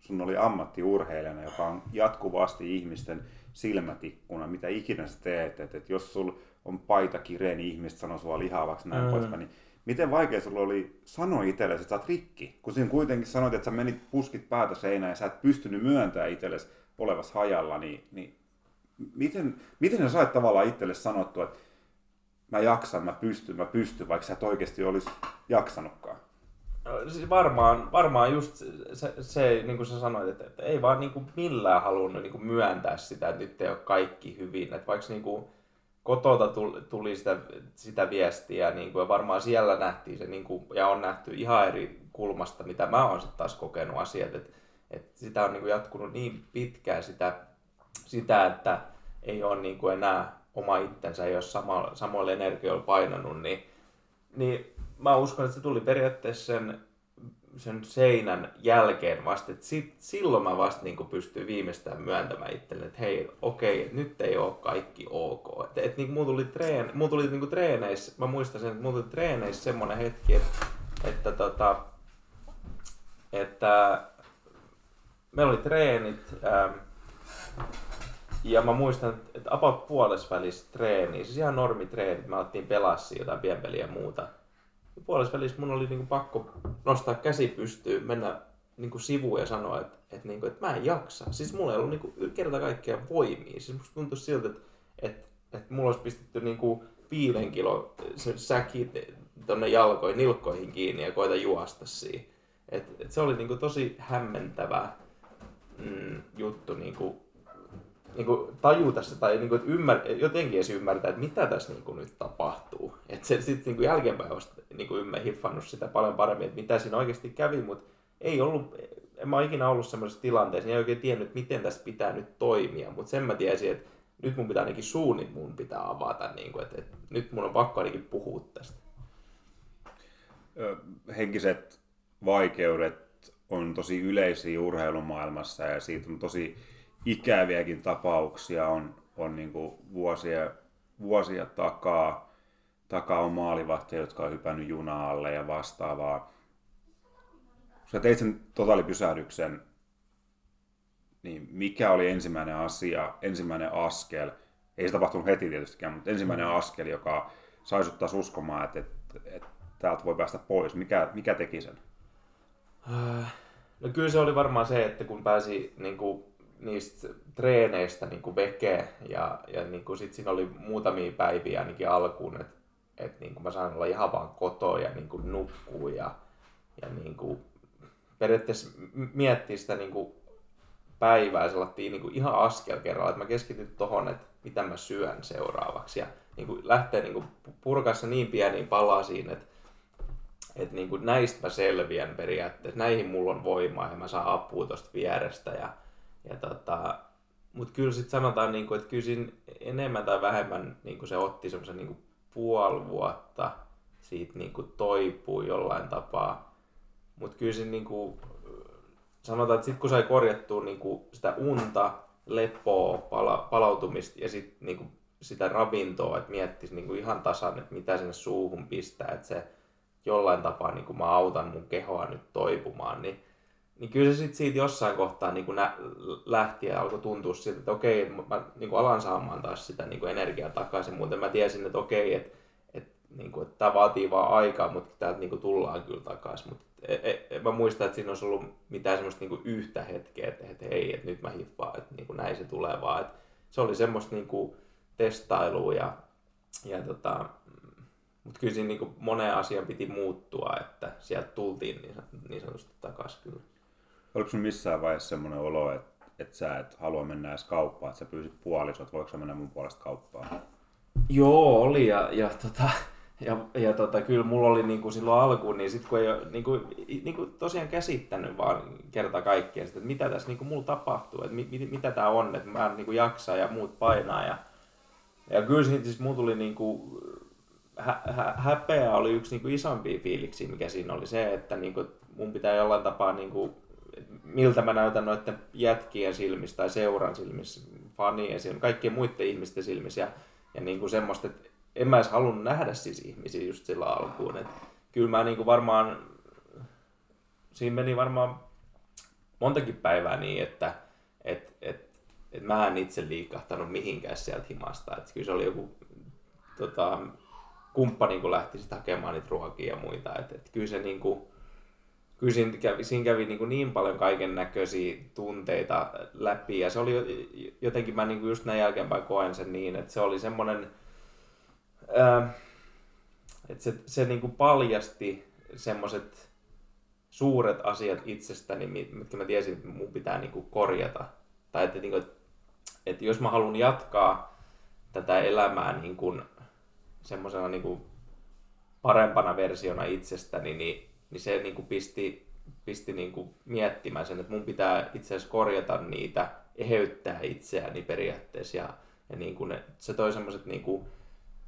sun oli ammattiurheilijana, joka on jatkuvasti ihmisten silmätikkuna, mitä ikinä sä teet, että, että jos sul on paita kireä, niin ihmiset sanoo sua lihavaksi näin mm. poispäin, niin miten vaikea sulla oli sanoa itsellesi, että sä oot rikki? Kun siinä kuitenkin sanoit, että sä menit puskit päätä seinään ja sä et pystynyt myöntämään itsellesi olevas hajalla, niin, niin miten, miten sä sait tavallaan itselle sanottua, että mä jaksan, mä pystyn, mä pystyn, vaikka sä et oikeasti olisi jaksanutkaan? Siis varmaan, varmaan just se, se, niin kuin sä sanoit, että, että ei vaan niin kuin millään halunnut niin kuin myöntää sitä, että nyt ei ole kaikki hyvin. Että vaikka niin kuin kotota tuli sitä, sitä viestiä niin kuin, ja varmaan siellä nähtiin se, niin kuin, ja on nähty ihan eri kulmasta, mitä mä oon sitten taas kokenut asiat. Että, että sitä on niin kuin jatkunut niin pitkään sitä, sitä että ei ole niin kuin enää oma itsensä, ei ole sama, samoilla energioilla painanut, niin, niin mä uskon, että se tuli periaatteessa sen, sen seinän jälkeen vasta, että sit, silloin mä vasta niin pystyin viimeistään myöntämään itselleni, että hei, okei, että nyt ei ole kaikki ok. Että et, niin mulla tuli, treen, mulla tuli niin treeneissä, mä muistan sen, että mulla tuli treeneissä semmoinen hetki, että, että, tota, että meillä oli treenit, ähm, ja mä muistan, että about puolesvälis treeni, siis ihan normitreenit, me alettiin pelassia jotain pienpeliä ja muuta puolessa välissä mun oli niinku pakko nostaa käsi pystyyn, mennä niinku sivuun ja sanoa, että, että, niinku, että mä en jaksa. Siis mulla ei ollut niinku kerta kaikkiaan voimia. Siis musta tuntui siltä, että, että, että mulla olisi pistetty niinku viiden kilo säki tonne jalkoihin, nilkkoihin kiinni ja koita juosta siihen. Et, et se oli niinku tosi hämmentävä mm, juttu niinku niin kuin tajuta se tai niin kuin, että ymmär, jotenkin edes ymmärtää, että mitä tässä niin kuin, nyt tapahtuu. Että se sitten niin jälkeenpäin olisi niin hiffannut sitä paljon paremmin, että mitä siinä oikeasti kävi, mutta ei ollut, en mä ole ikinä ollut semmoisessa tilanteessa, niin ei oikein tiennyt, miten tässä pitää nyt toimia, mutta sen mä tiesin, että nyt mun pitää ainakin suunnit mun pitää avata, niin kuin, että, että nyt mun on pakko ainakin puhua tästä. Henkiset vaikeudet on tosi yleisiä urheilumaailmassa ja siitä on tosi ikäviäkin tapauksia on, on niin kuin vuosia, vuosia takaa. Takaa on maalivahtia, jotka on hypännyt junaalle ja vastaavaa. Sä teit sen totaalipysähdyksen, niin mikä oli ensimmäinen asia, ensimmäinen askel, ei se tapahtunut heti tietystikään, mutta ensimmäinen mm. askel, joka sai sut taas uskomaan, että, että, että täältä voi päästä pois. Mikä, mikä teki sen? Äh, no kyllä se oli varmaan se, että kun pääsi niin kuin niistä treeneistä niin kuin veke ja, ja niin kuin sit siinä oli muutamia päiviä ainakin alkuun, että et niin kuin mä sain olla ihan vaan kotoa ja niin kuin nukkuu ja, ja niin kuin periaatteessa miettiä sitä niin kuin päivää sellaisia niin kuin ihan askel kerralla, että mä keskityn tohon, että mitä mä syön seuraavaksi. Ja niin kuin lähtee niin kuin purkassa niin pieniin palasiin, että että niin kuin näistä mä selviän periaatteessa, näihin mulla on voimaa ja mä saan apua tuosta vierestä ja ja tota, mutta kyllä sitten sanotaan, niin kuin, että kyllä enemmän tai vähemmän niin kuin se otti semmoisen niin puoli vuotta siitä niin kuin toipuu jollain tapaa. Mutta kyllä niin kuin, sanotaan, että sitten kun sai korjattua niin kuin sitä unta, lepoa, pala, palautumista ja sitten niin kuin sitä ravintoa, että miettisi niin kuin ihan tasan, että mitä sinne suuhun pistää, että se jollain tapaa niin kuin mä autan mun kehoa nyt toipumaan, niin niin kyllä se sitten siitä jossain kohtaa niin kuin nä- lähti ja alkoi tuntua siltä, että okei, mä niin kuin alan saamaan taas sitä niin kuin energiaa takaisin. Muuten mä tiesin, että okei, että, että, niin kuin, että tämä vaatii vaan aikaa, mutta täältä niin kuin tullaan kyllä takaisin. Mutta e, e, mä muistan, että siinä olisi ollut mitään semmoista niin kuin yhtä hetkeä, että, että hei, että nyt mä hiffaan, että niin kuin näin se tulee vaan. Että se oli semmoista niin kuin testailua ja, ja tota, mutta kyllä siinä niin kuin moneen asiaan piti muuttua, että sieltä tultiin niin, niin sanotusti takaisin kyllä. Oliko sinulla missään vaiheessa semmoinen olo, että, että sä et halua mennä edes kauppaan, että sä pyysit puolisot, voiko sä mennä mun puolesta kauppaan? Joo, oli ja, ja, tota, ja, ja tota, kyllä mulla oli niin kuin silloin alkuun, niin sitten kun ei ole niin kuin, niin kuin tosiaan käsittänyt vaan kerta kaikkiaan, että mitä tässä niin kuin mulla tapahtuu, että mit, mit, mitä tämä on, että mä niin kuin jaksaa ja muut painaa. Ja, ja kyllä siis mulla tuli niin kuin, hä, hä, häpeä oli yksi niin kuin isompia fiiliksiä, mikä siinä oli se, että niin kuin, mun pitää jollain tapaa niin kuin, miltä mä näytän noiden jätkien silmissä tai seuran silmissä, fanien silmissä, kaikkien muiden ihmisten silmissä ja, ja niin kuin semmoista, että en mä edes halunnut nähdä siis ihmisiä just sillä alkuun. Et kyllä mä niin kuin varmaan, siinä meni varmaan montakin päivää niin, että et, et, et mä en itse liikahtanut mihinkään sieltä himasta. Et kyllä se oli joku tota, kumppani, kun lähti sitten hakemaan niitä ruokia ja muita. Et, et kyllä se niin kuin, kyllä siinä kävi, siinä kävi niin, niin paljon kaiken näköisiä tunteita läpi ja se oli jotenkin, mä niin kuin just näin jälkeenpäin koen sen niin, että se oli semmoinen, että se, se niin kuin paljasti semmoiset suuret asiat itsestäni, mitkä mä tiesin, että mun pitää niin kuin korjata. Tai että, niin kuin, että jos mä haluan jatkaa tätä elämää niin kuin semmoisena niin kuin parempana versiona itsestäni, niin, niin se niin kuin pisti, pisti niin kuin miettimään sen, että mun pitää itse asiassa korjata niitä, eheyttää itseäni periaatteessa. Ja, ja niin kuin ne, se toi semmoiset niin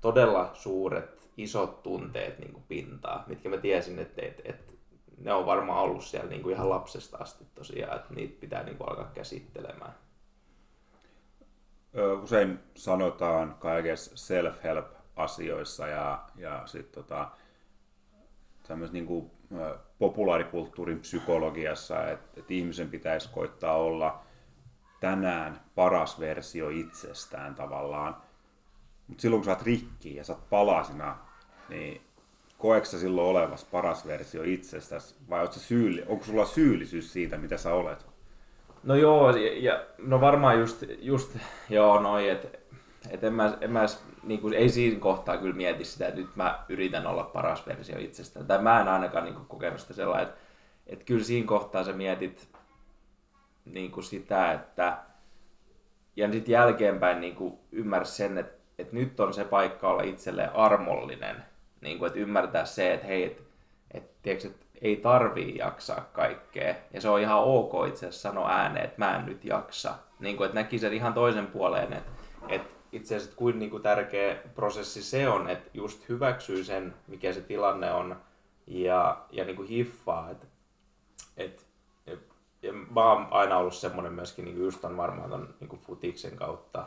todella suuret, isot tunteet niin kuin pintaa, mitkä mä tiesin, että, että, että ne on varmaan ollut siellä niin kuin ihan lapsesta asti tosiaan, että niitä pitää niin kuin alkaa käsittelemään. Usein sanotaan kaikessa self-help-asioissa ja, ja sitten tota, niin kuin populaarikulttuurin psykologiassa, että, että ihmisen pitäisi koittaa olla tänään paras versio itsestään tavallaan. Mutta silloin kun sä oot rikki ja sä oot palasina, niin koetko sä silloin olevas paras versio itsestäsi vai syyli, onko sulla syyllisyys siitä, mitä sä olet? No joo, ja, ja no varmaan just, just joo noin, että et en mä, en mä niin kuin, ei siinä kohtaa kyllä mieti sitä, että nyt mä yritän olla paras versio itsestäni. Tai mä en ainakaan niin kuin, kokenut sitä sellainen, että, että kyllä siinä kohtaa sä mietit niin kuin sitä, että ja sitten jälkeenpäin niin kuin ymmärsi sen, että, että nyt on se paikka olla itselleen armollinen – niin kuin, että ymmärtää se, että hei, et, et, tiedätkö, että ei tarvii jaksaa kaikkea. Ja se on ihan ok itse asiassa sanoa ääneen, että mä en nyt jaksa. Niin kuin, että näki sen ihan toisen puoleen, että, että itse asiassa kuin, niin kuin tärkeä prosessi se on, että just hyväksyy sen, mikä se tilanne on, ja, ja niin kuin hiffaa, että, että ja mä oon aina ollut semmoinen myöskin, niin just on varmaan ton niin kuin futiksen kautta,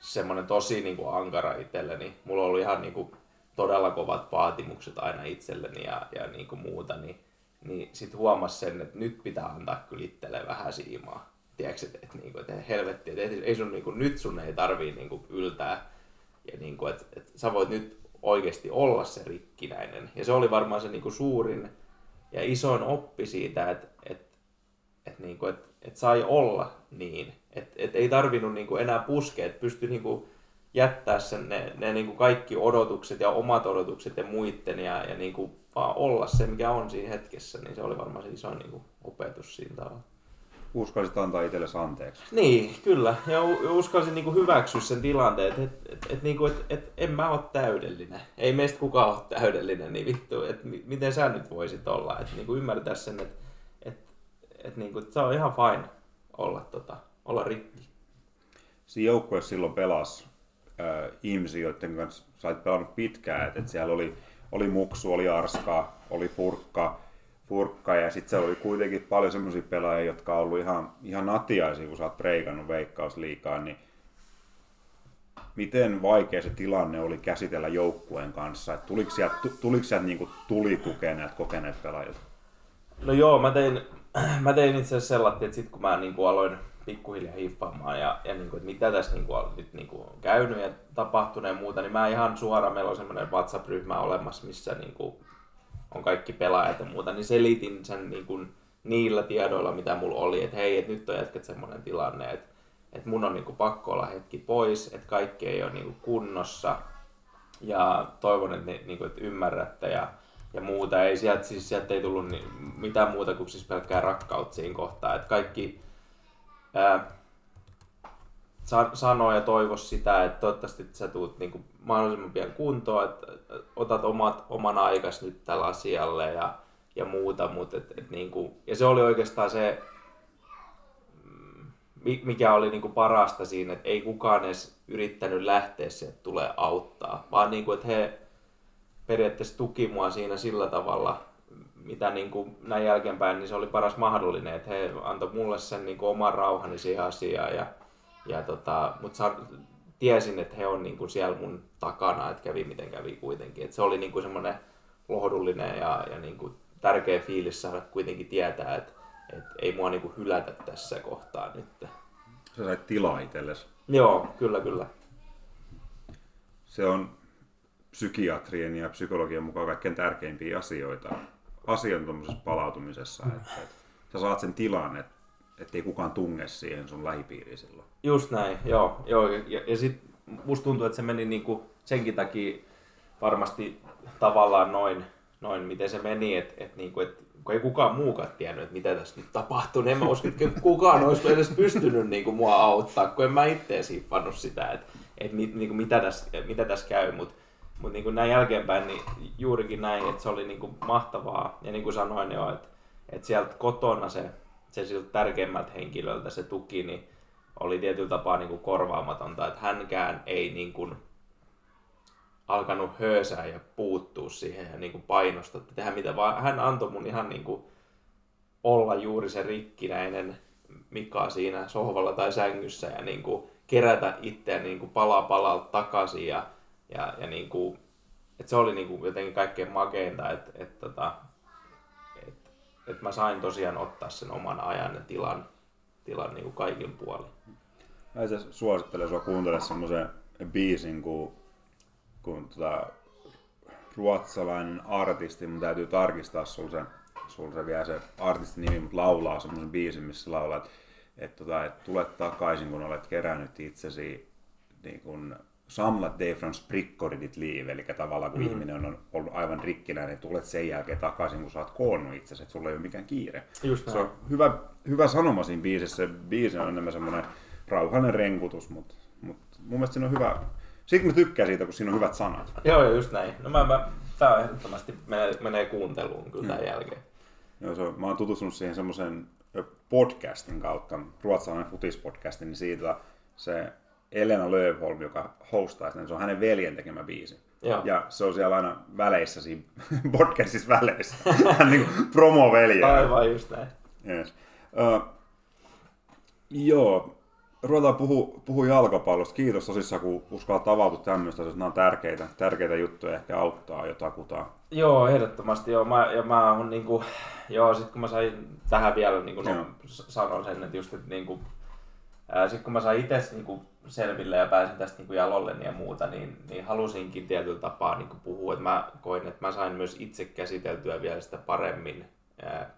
semmoinen tosi niin kuin ankara itselleni. Mulla on ollut ihan niin kuin todella kovat vaatimukset aina itselleni ja, ja niin kuin muuta, niin, niin sitten huomasi sen, että nyt pitää antaa kyllä itselleen vähän siimaa. Tiedätkö, että, että, niin kuin, että helvetti, että ei sun, niin kuin, nyt sun ei tarvii niin kuin, yltää. Ja niin kuin, että, että sä voit nyt oikeasti olla se rikkinäinen. Ja se oli varmaan se niin kuin, suurin ja isoin oppi siitä, että, että, että, niin kuin, että, että sai olla niin. Että, että ei tarvinnut niin kuin, enää puskea, että pystyi niin kuin, jättää sen ne, ne niin kuin kaikki odotukset ja omat odotukset ja muiden ja, ja niin kuin vaan olla se, mikä on siinä hetkessä, niin se oli varmaan se iso niin kuin opetus siinä tavalla. Uskallisit antaa itsellesi anteeksi. Niin, kyllä. Ja uskallisin niin kuin hyväksyä sen tilanteen, että et, et, et, niin kuin, et, et, en mä ole täydellinen. Ei meistä kukaan ole täydellinen, niin vittu, että miten sä nyt voisit olla. Että niin kuin ymmärtää sen, että et, et, niin kuin, että se on ihan fine olla, tota, olla rikki. Siinä joukkueessa silloin pelasi äh, ihmisiä, joiden kanssa sä olet pelannut pitkään, että et siellä oli, oli Muksu, oli Arska, oli Furkka, Furkka ja sitten siellä oli kuitenkin paljon semmoisia pelaajia, jotka on ollut ihan, ihan natiaisia, kun sä oot preikannut veikkausliikaa, niin miten vaikea se tilanne oli käsitellä joukkueen kanssa? Et tuliko sieltä, tuliko sieltä niin tulitukea näitä kokeneet pelaajilta? No joo, mä tein, <clears throat> mä tein itse asiassa sellainen, että sitten kun mä niin kuin aloin pikkuhiljaa hiffaamaan ja, ja niin kuin, että mitä tässä niin kuin on nyt niin kuin käynyt ja tapahtunut ja muuta, niin mä ihan suoraan, meillä on semmoinen WhatsApp-ryhmä olemassa, missä niin kuin on kaikki pelaajat ja muuta, niin selitin sen niin kuin niillä tiedoilla, mitä mulla oli, että hei, että nyt on jätket semmoinen tilanne, että, että mun on niin kuin pakko olla hetki pois, että kaikki ei ole niin kuin kunnossa ja toivon, että, niin kuin, että ymmärrätte ja, ja muuta. Ei sieltä, siis sieltä ei tullut niin, mitään muuta kuin siis pelkkää rakkautta siinä kohtaa, että kaikki, ää, sanoo ja toivo sitä, että toivottavasti sä tuut niin kuin mahdollisimman pian kuntoon, että otat omat, oman aikas nyt tällä asialle ja, ja muuta, mutta et, et niin kuin, ja se oli oikeastaan se, mm, mikä oli niin kuin parasta siinä, että ei kukaan edes yrittänyt lähteä sieltä tulee auttaa, vaan niin kuin, että he periaatteessa tuki mua siinä sillä tavalla, mitä niin kuin näin jälkeenpäin, niin se oli paras mahdollinen, että he antoi mulle sen niin kuin oman rauhani siihen asiaan. Ja, ja tota, mutta sa, tiesin, että he on niin kuin siellä mun takana, että kävi miten kävi kuitenkin. Että se oli niin kuin semmoinen lohdullinen ja, ja niin kuin tärkeä fiilis saada kuitenkin tietää, että, että ei mua niin kuin hylätä tässä kohtaa nyt. Sä sait tilaa itsellesi. Joo, kyllä, kyllä. Se on psykiatrien ja psykologian mukaan kaikkein tärkeimpiä asioita asian palautumisessa, että, että sä saat sen tilan, että ettei kukaan tunge siihen sun lähipiiriin silloin. Just näin, joo. joo. Ja, ja sit musta tuntuu, että se meni niinku senkin takia varmasti tavallaan noin, noin miten se meni, että et niinku, et, kun ei kukaan muukaan tiennyt, että mitä tässä nyt tapahtuu, niin en mä usko, että kukaan olisi edes pystynyt niinku mua auttaa, kun en mä itse siipannut sitä, että et, niinku, mitä, tässä, mitä tässä käy, mutta mutta niin näin jälkeenpäin, niin juurikin näin, että se oli niin kuin mahtavaa. Ja niin kuin sanoin jo, että, että sieltä kotona se, se siltä tärkeimmältä henkilöltä se tuki, niin oli tietyllä tapaa niin kuin korvaamatonta. Että hänkään ei niin kuin alkanut höösää ja puuttua siihen ja niin kuin painostaa tehdä mitä, vaan hän antoi mun ihan niin kuin olla juuri se rikkinäinen Mika siinä sohvalla tai sängyssä ja niin kuin kerätä itseä niin kuin pala palalta takaisin ja ja, ja niin kuin, että se oli niin kuin jotenkin kaikkein makeinta, että, että, tota, että, että, mä sain tosiaan ottaa sen oman ajan ja tilan, tilan niin kuin kaikin puolin. Mä itse suosittelen sua kuuntele semmoisen biisin kuin, kuin tota, ruotsalainen artisti, mun täytyy tarkistaa sulla se, sulla se vielä se artistin nimi, mutta laulaa semmoisen biisin, missä laulaa, että, että, tota, että tulet takaisin, kun olet kerännyt itsesi niin kuin samlat dig från sprickor i ditt liv, eli tavallaan kun mm. ihminen on ollut aivan rikkinäinen, niin tulet sen jälkeen takaisin, kun sä oot koonnut itsesi, että sulla ei ole mikään kiire. Just se on hyvä, hyvä sanoma siinä biisissä, se biisi on enemmän semmoinen rauhallinen renkutus, mutta, mutta mun mielestä siinä on hyvä, Sitten mä tykkään siitä, kun siinä on hyvät sanat. Joo, just näin. No mä, mä tää on ehdottomasti menee, menee kuunteluun kyllä tämän mm. jälkeen. Joo, se on, mä oon tutustunut siihen semmoisen podcastin kautta, ruotsalainen futispodcastin, niin siitä se Elena Löfholm, joka hostaa sitä, niin se on hänen veljen tekemä biisi. Joo. Ja se on siellä aina väleissä, siinä <laughs> podcastissa väleissä. <laughs> Hän niin promo veljeä. Aivan just näin. Yes. Uh, joo, ruvetaan puhua, puhua jalkapallosta. Kiitos tosissaan, kun uskallat avautua tämmöistä, että nämä on tärkeitä, tärkeitä juttuja, ehkä auttaa jotakuta. Joo, ehdottomasti joo. Mä, ja mä oon niinku, joo, sit kun mä sain tähän vielä niinku, no, sanon sen, että just, että niinku, sitten kun mä sain itse niinku selville ja pääsin tästä niinku jalolle ja muuta, niin, niin halusinkin tietyllä tapaa niinku puhua. Että mä koin, että mä sain myös itse käsiteltyä vielä sitä paremmin, ää,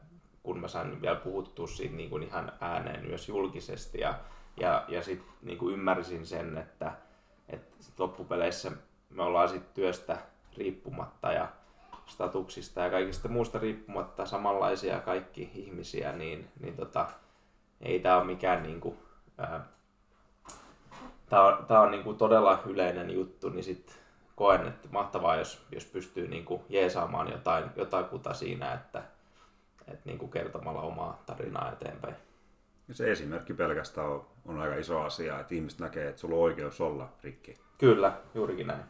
kun mä sain vielä puhuttua siitä niinku ihan ääneen myös julkisesti. Ja, ja, ja sitten niinku ymmärsin sen, että, että sit loppupeleissä me ollaan sit työstä riippumatta ja statuksista ja kaikista muusta riippumatta samanlaisia kaikki ihmisiä, niin, niin tota, ei tämä ole mikään niinku, tämä on, tää on niinku todella yleinen juttu, niin sitten koen, että mahtavaa, jos, jos pystyy niinku jeesaamaan jotain, jotain kuta siinä, että, että niinku kertomalla omaa tarinaa eteenpäin. Ja se esimerkki pelkästään on, on aika iso asia, että ihmiset näkee, että sulla on oikeus olla rikki. Kyllä, juurikin näin.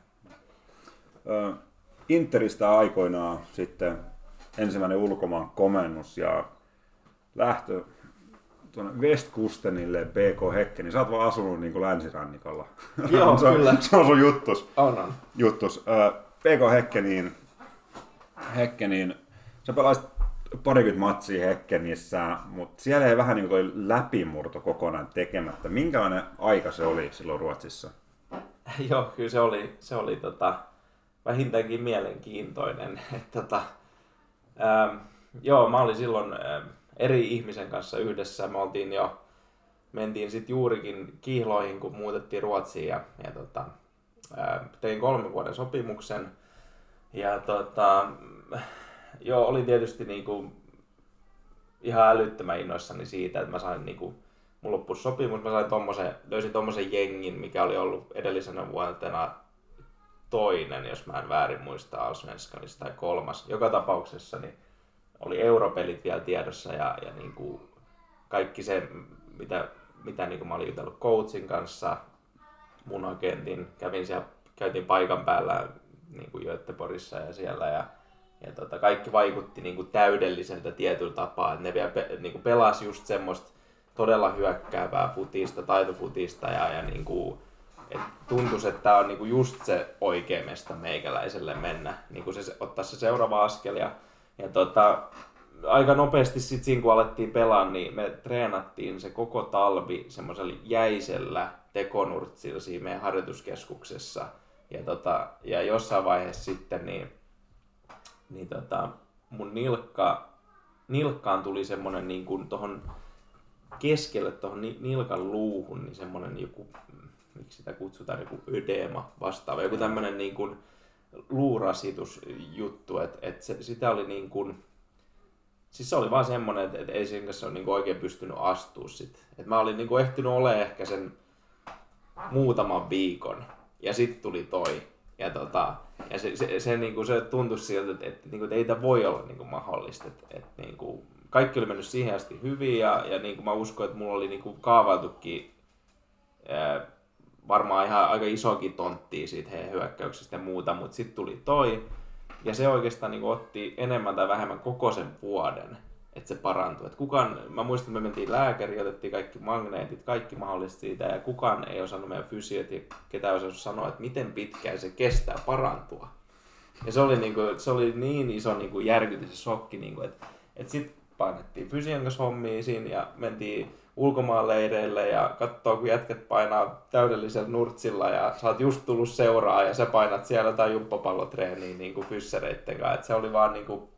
Ö, Interistä aikoinaan sitten ensimmäinen ulkomaan komennus ja lähtö tuonne Westkustenille BK Hekke, niin sä oot vaan asunut niin kuin länsirannikolla. Joo, <laughs> se, kyllä. Se on sun juttus. On, on. juttus. BK Hekkeniin, Hekkeniin, sä pelasit parikymmentä matsia Hekkenissä, mutta siellä ei vähän niin kuin toi läpimurto kokonaan tekemättä. Minkälainen aika se oli silloin Ruotsissa? <laughs> Joo, kyllä se oli, se oli tota, vähintäänkin mielenkiintoinen. <laughs> tota, ähm, joo, mä olin silloin ähm, eri ihmisen kanssa yhdessä. Me oltiin jo, mentiin sitten juurikin kihloihin, kun muutettiin Ruotsiin ja, ja tota, tein kolmen vuoden sopimuksen. Ja tota, joo, oli tietysti niinku ihan älyttömän innoissani siitä, että mä sain niinku, mun loppus sopimus, mä sain tommosen, löysin tommosen jengin, mikä oli ollut edellisenä vuotena toinen, jos mä en väärin muista, Allsvenskanissa tai kolmas. Joka tapauksessa niin oli europelit vielä tiedossa ja, ja niin kuin kaikki se, mitä, mitä niin kuin mä olin jutellut coachin kanssa, mun agentin, kävin siellä, käytiin paikan päällä niin kuin Göteborgissa ja siellä ja, ja tota, kaikki vaikutti niin kuin täydelliseltä tietyllä tapaa, että ne vielä pe, niin kuin pelasi just semmoista todella hyökkäävää futista, taitofutista ja, ja niin kuin, et tuntuisi, että tämä on niin kuin just se oikea mesta meikäläiselle mennä, niin kuin se, ottaa se seuraava askel ja, ja tota, aika nopeasti sitten siinä kun alettiin pelaa, niin me treenattiin se koko talvi semmoisella jäisellä tekonurtsilla siinä meidän harjoituskeskuksessa. Ja, tota, ja jossain vaiheessa sitten niin, niin tota, mun nilkka, nilkkaan tuli semmoinen niin kuin tohon keskelle tuohon nilkan luuhun, niin semmoinen joku, miksi sitä kutsutaan, joku ödema vastaava, joku tämmöinen niin kuin luurasitusjuttu, että, se, sitä oli niin kuin, Siis se oli vaan semmoinen, että, että ei sen kanssa ole niin oikein pystynyt astua sit. Et mä olin niin ehtinyt olemaan ehkä sen muutaman viikon. Ja sitten tuli toi. Ja, tota, ja se, se, se, niin kuin, se tuntui siltä, että, että, niin kuin, että ei tämä voi olla niin kuin, mahdollista. Että, että, niin kuin, kaikki oli mennyt siihen asti hyvin ja, ja niin kuin mä uskon, että mulla oli niin kuin, kaavailtukin ää, varmaan ihan aika isokin tontti siitä heidän hyökkäyksestä ja muuta, mutta sitten tuli toi. Ja se oikeastaan niin otti enemmän tai vähemmän koko sen vuoden, että se parantui. Et kukaan, mä muistan, että me mentiin lääkäriin, otettiin kaikki magneetit, kaikki mahdolliset siitä, ja kukaan ei osannut meidän fysiot ja ketään osannut sanoa, että miten pitkään se kestää parantua. Ja se oli, niin, kuin, se oli niin iso niin kuin järkytys ja shokki, niin kuin, että, että sitten painettiin fysian kanssa hommiin siinä ja mentiin ulkomaanleireille ja katsoo, kun jätket painaa täydellisellä nurtsilla ja sä oot just tullut seuraa ja sä painat siellä jotain jumppapallotreeniä niin kuin fyssereitten kanssa. Et se oli vaan niin kuin,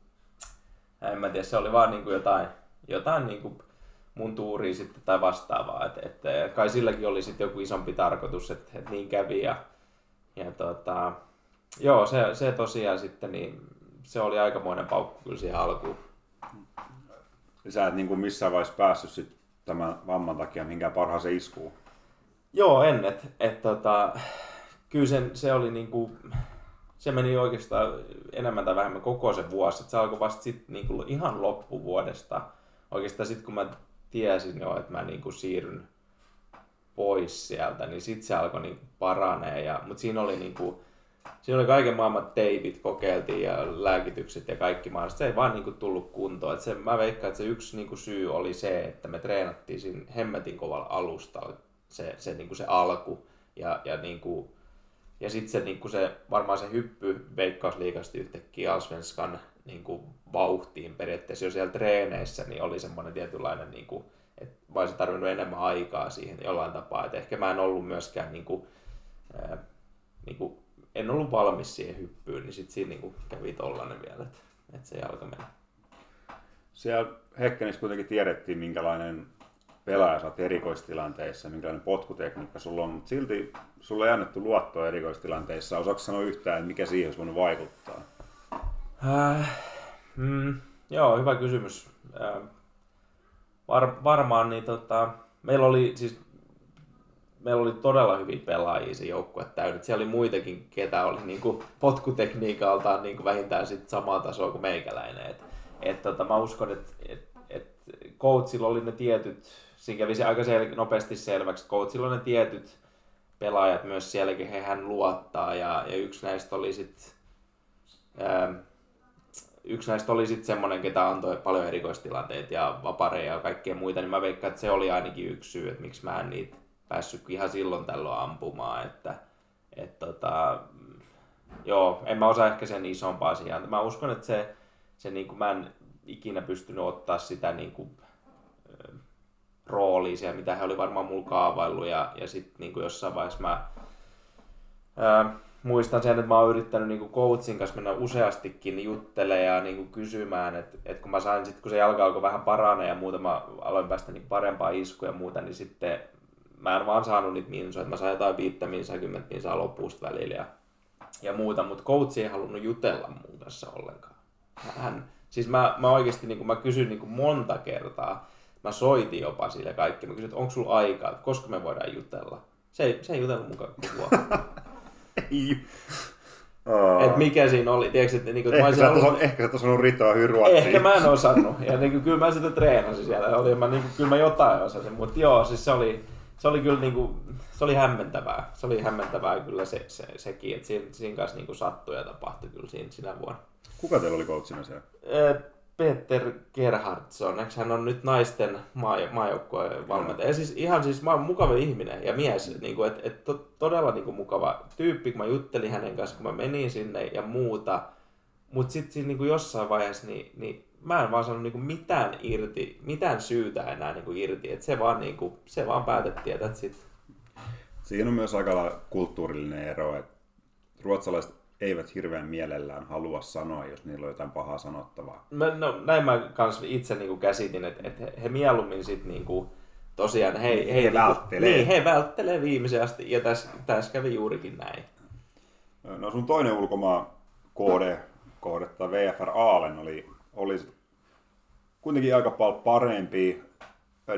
en mä tiedä, se oli vaan niin kuin jotain, jotain niin kuin mun tuuriin sitten tai vastaavaa. Et, et, kai silläkin oli sitten joku isompi tarkoitus, että et niin kävi ja, ja tota, joo, se, se tosiaan sitten niin se oli aikamoinen paukku kyllä siihen alkuun. Sä et niin kuin missään vaiheessa päässyt sit tämän vamman takia mihinkään parhaaseen iskuun? Joo, en. Et, et, tota, kyllä sen, se oli niinku, se meni oikeastaan enemmän tai vähemmän koko se vuosi. Et se alkoi vasta sit niinku ihan loppuvuodesta. Oikeastaan sitten kun mä tiesin jo, että mä niinku siirryn pois sieltä, niin sitten se alkoi niinku paranee. Ja, mutta siinä oli niinku, siinä oli kaiken maailman teipit, kokeiltiin ja lääkitykset ja kaikki mahdollista. Se ei vaan niinku tullut kuntoon. Et se, mä veikkaan, että se yksi niinku syy oli se, että me treenattiin siinä hemmetin kovalla alustalla se, se, niinku se alku. Ja, ja, niinku, ja sitten se, niinku se, varmaan se hyppy veikkausliikasti yhtäkkiä Alsvenskan niinku vauhtiin periaatteessa jo siellä treeneissä, niin oli semmoinen tietynlainen, niinku, että mä olisin tarvinnut enemmän aikaa siihen jollain tapaa. Et ehkä mä en ollut myöskään niinku, ää, niinku en ollut valmis siihen hyppyyn, niin sitten siinä niinku kävi tollanen vielä, että, että se jalka meni. Siellä Hekkenissä kuitenkin tiedettiin, minkälainen pelaaja sä erikoistilanteissa, minkälainen potkutekniikka sulla on, mutta silti sulla ei annettu luottoa erikoistilanteissa. Osaatko sanoa yhtään, että mikä siihen olisi voinut vaikuttaa? Äh, mm, joo, hyvä kysymys. Äh, var, varmaan niin tota, meillä oli siis meillä oli todella hyviä pelaajia se joukkue täynnä. Siellä oli muitakin, ketä oli niin kuin potkutekniikaltaan niin kuin vähintään sit samaa tasoa kuin meikäläinen. Et, et, tota, mä uskon, että et, et coachilla oli ne tietyt, siinä kävi se aika sel- nopeasti selväksi, että coachilla oli ne tietyt pelaajat myös sielläkin, he hän luottaa. Ja, ja yksi näistä oli sitten yksi näistä oli sitten semmoinen, ketä antoi paljon erikoistilanteita ja vapareja ja kaikkea muita, niin mä veikkaan, että se oli ainakin yksi syy, että miksi mä en niitä päässyt ihan silloin tällöin ampumaan, että et tota, joo, en mä osaa ehkä sen isompaa asiaa. Mä uskon, että se, se niin kuin mä en ikinä pystynyt ottaa sitä niin kuin, roolia siellä, mitä he oli varmaan mulla kaavaillut ja, ja sitten niin jossain vaiheessa mä ää, muistan sen, että mä oon yrittänyt niin coachin kanssa mennä useastikin juttelemaan ja niin kysymään, että, että kun mä sain sitten, kun se jalka alkoi vähän paranee ja muuta, mä aloin päästä niin parempaa iskuja ja muuta, niin sitten mä en vaan saanut niitä minsoja, että mä sain jotain viittä minsaa, kymmentä minsaa lopusta välillä ja, ja muuta, mutta coach ei halunnut jutella mun kanssa ollenkaan. Hän, siis mä, mä oikeasti niin mä kysyin niin monta kertaa, mä soitin jopa sille kaikki, mä kysyin, että onko sulla aikaa, että koska me voidaan jutella. Se ei, se ei jutellut mukaan koko <laughs> ei. Oh. Et mikä siinä oli, tiedätkö, että niinku, ehkä, sä ollut... Osan, ehkä sä et osannut riittävän hyvin ruotsia. Ehkä mä en osannut, ja niinku, kyllä mä sitä treenasin siellä, oli, mä, niinku, kyllä mä jotain osasin, mutta joo, siis se oli, se oli kyllä niinku, se oli hämmentävää. Se oli hämmentävää kyllä se, se, sekin, että siinä, siinä kanssa niinku sattui ja tapahtui kyllä siinä, sinä vuonna. Kuka teillä oli coachina siellä? Peter Gerhardsson, eikö hän on nyt naisten maa, maajoukkueen valmentaja. Ja siis ihan siis mä mukava ihminen ja mies, niin kuin, et, et to, todella niin kuin mukava tyyppi, kun mä juttelin hänen kanssa, kun mä menin sinne ja muuta. Mutta sitten niin jossain vaiheessa, niin, niin mä en vaan saanut niin kuin mitään irti, mitään syytä enää niin kuin irti. Et se, vaan, niin kuin, se vaan päätettiin, että sit. Siinä on myös aika kulttuurillinen ero, että ruotsalaiset eivät hirveän mielellään halua sanoa, jos niillä on jotain pahaa sanottavaa. Mä, no, näin mä kans itse niinku käsitin, että, että he mieluummin sit niinku, tosiaan he, he, he niinku, välttelee. Niin, he välttelee viimeisen asti, ja tässä täs kävi juurikin näin. No sun toinen ulkomaan kohde, kohde tai VFR Aalen oli, oli kuitenkin aika paljon parempi.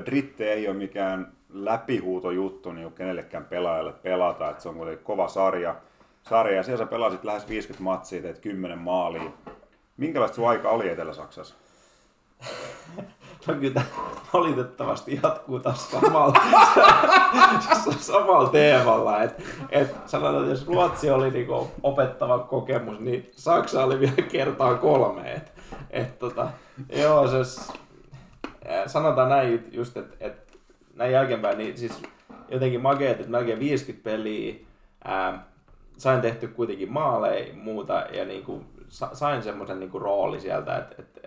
Dritte ei ole mikään läpihuutojuttu niin kenellekään pelaajalle pelata, että se on kuitenkin kova sarja sarja ja siellä sä pelasit lähes 50 matsia, teit 10 maalia. Minkälaista sun aika oli Etelä-Saksassa? <laughs> No kyllä valitettavasti jatkuu taas samalla, <laughs> samalla teemalla. Et, et sanotaan, että jos Ruotsi oli niinku opettava kokemus, niin Saksa oli vielä kertaa kolme. Et, et tota, joo, se, sanotaan näin just, että et, näin jälkeenpäin, niin siis jotenkin makeet, että melkein 50 peliä, ää, sain tehty kuitenkin maaleja muuta ja niin kuin, sain semmoisen niin rooli sieltä. Et, et,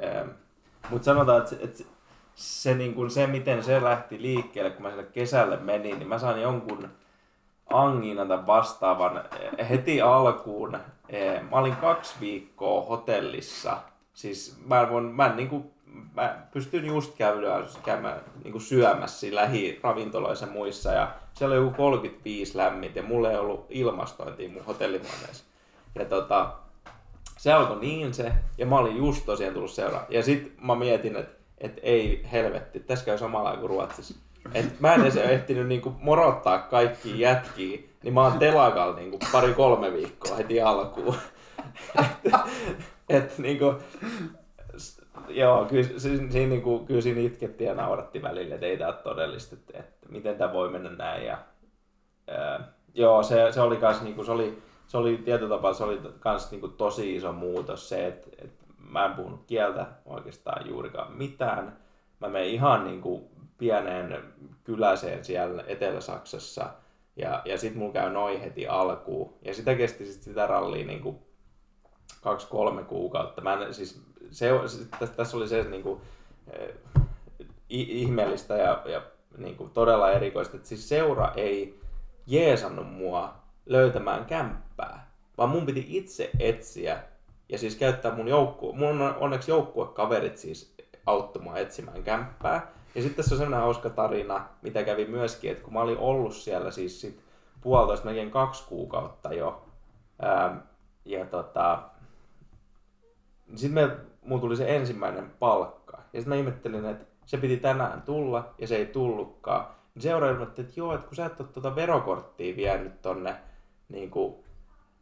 mutta sanotaan, että et, se, niin kuin, se, miten se lähti liikkeelle, kun mä sinne kesälle menin, niin mä sain jonkun anginan tai vastaavan äh, heti alkuun. Äh, mä olin kaksi viikkoa hotellissa. Siis mä, voin, mä niin kuin, mä pystyn just käymään, käymään niin kuin syömässä lähiravintoloissa muissa ja siellä oli joku 35 lämmintä ja mulla ei ollut ilmastointia mun hotellimaneessa. Ja tota, se alkoi niin se, ja mä olin just tosiaan tullut seuraa. Ja sit mä mietin, että et ei helvetti, tässä käy samalla kuin Ruotsissa. Et mä en edes ehtinyt niinku morottaa kaikki jätkiä, niin mä oon telakalla niinku pari-kolme viikkoa heti alkuun. <laughs> <laughs> et niinku, joo, kyllä, siinä, siinä, niin kuin, kyllä siinä itkettiin ja nauratti välillä, että ei tämä todellista, että, että miten tämä voi mennä näin. Ja, ää, joo, se, se oli kans, niin kuin, se oli, se oli tietyllä tapaa se oli kans, niin kuin, tosi iso muutos se, että, että mä en puhunut kieltä oikeastaan juurikaan mitään. Mä menen ihan niin kuin, pieneen kyläseen siellä Etelä-Saksassa ja, ja sitten mulla käy noin heti alkuun. Ja sitä kesti sit sitä rallia niin kuin kaksi-kolme kuukautta. Mä en, siis se, tässä oli se niin kuin, eh, ihmeellistä ja, ja niin kuin todella erikoista, että siis seura ei jeesannut mua löytämään kämppää, vaan mun piti itse etsiä ja siis käyttää mun joukkue, mun on onneksi joukkuekaverit siis auttamaan etsimään kämppää. Ja sitten tässä on sellainen hauska tarina, mitä kävi myöskin, että kun mä olin ollut siellä siis sit puolitoista, melkein kaksi kuukautta jo, ää, ja tota, sitten me mulla tuli se ensimmäinen palkka. Ja sitten mä ihmettelin, että se piti tänään tulla ja se ei tullutkaan. Niin seuraava että joo, että kun sä et ole tuota verokorttia vienyt tonne niin kuin,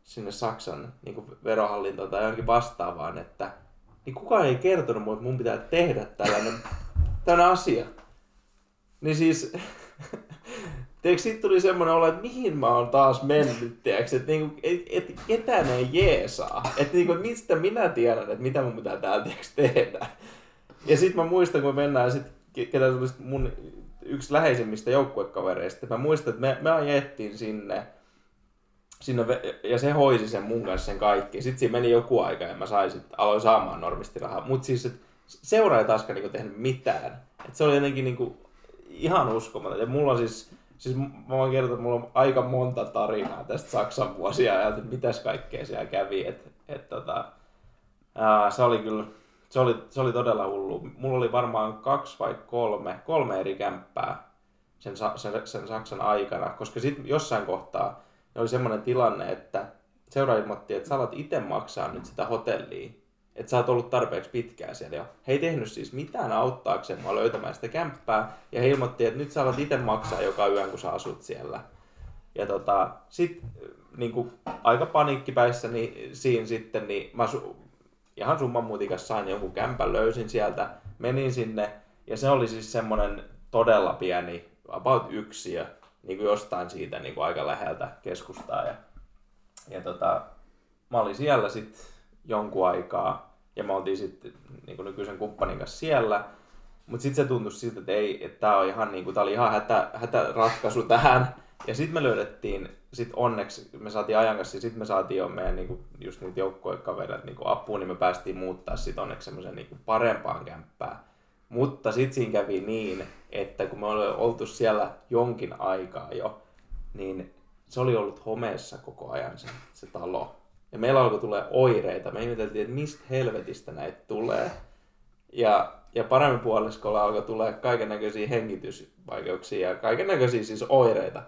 sinne Saksan niin kuin verohallintoon tai johonkin vastaavaan, että niin kukaan ei kertonut mulle, että mun pitää tehdä tällainen, tällainen asia. Niin siis <laughs> Tiedätkö, sitten tuli semmoinen olo, että mihin mä oon taas mennyt, tiedätkö, että niinku, et, et, ketään ei jeesaa. Että niinku, mistä minä tiedän, että mitä mun pitää täällä tiedätkö, tehdä. Ja sitten mä muistan, kun me mennään, sit, ketä tuli mun yksi läheisimmistä joukkuekavereista, mä muistan, että me, me ajettiin sinne, sinne, ja se hoisi sen mun kanssa sen kaikki. Sitten siinä meni joku aika ja mä sain sit, aloin saamaan normistirahaa. Mutta siis, että seura ei taaskaan niinku tehnyt mitään. Et se oli jotenkin niinku ihan uskomaton. Ja mulla on siis, Siis mä voin kertoa, että mulla on aika monta tarinaa tästä Saksan vuosia ja että mitäs kaikkea siellä kävi. Et, et, tota, ää, se oli kyllä, se oli, se oli todella hullu. Mulla oli varmaan kaksi vai kolme, kolme eri kämppää sen, sen, sen Saksan aikana, koska sitten jossain kohtaa oli semmoinen tilanne, että seura ilmoitti, että sä alat itse maksaa nyt sitä hotellia että sä oot ollut tarpeeksi pitkään siellä. Ja he ei tehnyt siis mitään auttaakseen mua löytämään sitä kämppää. Ja he ilmoitti, että nyt sä alat itse maksaa joka yön, kun sä asut siellä. Ja tota, sit niin kuin, aika paniikkipäissä niin, siinä sitten, niin mä su- ihan summan mutikas sain jonkun kämpän, löysin sieltä, menin sinne. Ja se oli siis semmonen todella pieni, about yksiö. niin kuin jostain siitä niin kuin aika läheltä keskustaa. Ja, ja tota, mä olin siellä sitten jonkun aikaa ja me oltiin sitten niin nykyisen kumppanin kanssa siellä. Mutta sitten se tuntui siltä, että ei, että tämä on ihan, niin kuin, tää oli ihan hätä, hätäratkaisu tähän. Ja sitten me löydettiin, sit onneksi me saatiin ajan kanssa, ja sitten me saatiin jo meidän niinku, just niitä joukkuekavereita niinku apuun, niin me päästiin muuttaa sitten onneksi semmoisen niinku parempaan kämppään. Mutta sitten siinä kävi niin, että kun me ollaan oltu siellä jonkin aikaa jo, niin se oli ollut homeessa koko ajan se, se talo. Ja meillä alkoi tulee oireita. Me ihmeteltiin, että mistä helvetistä näitä tulee. Ja, ja paremmin puoliskolla alkoi tulla kaiken näköisiä hengitysvaikeuksia ja kaiken näköisiä siis oireita.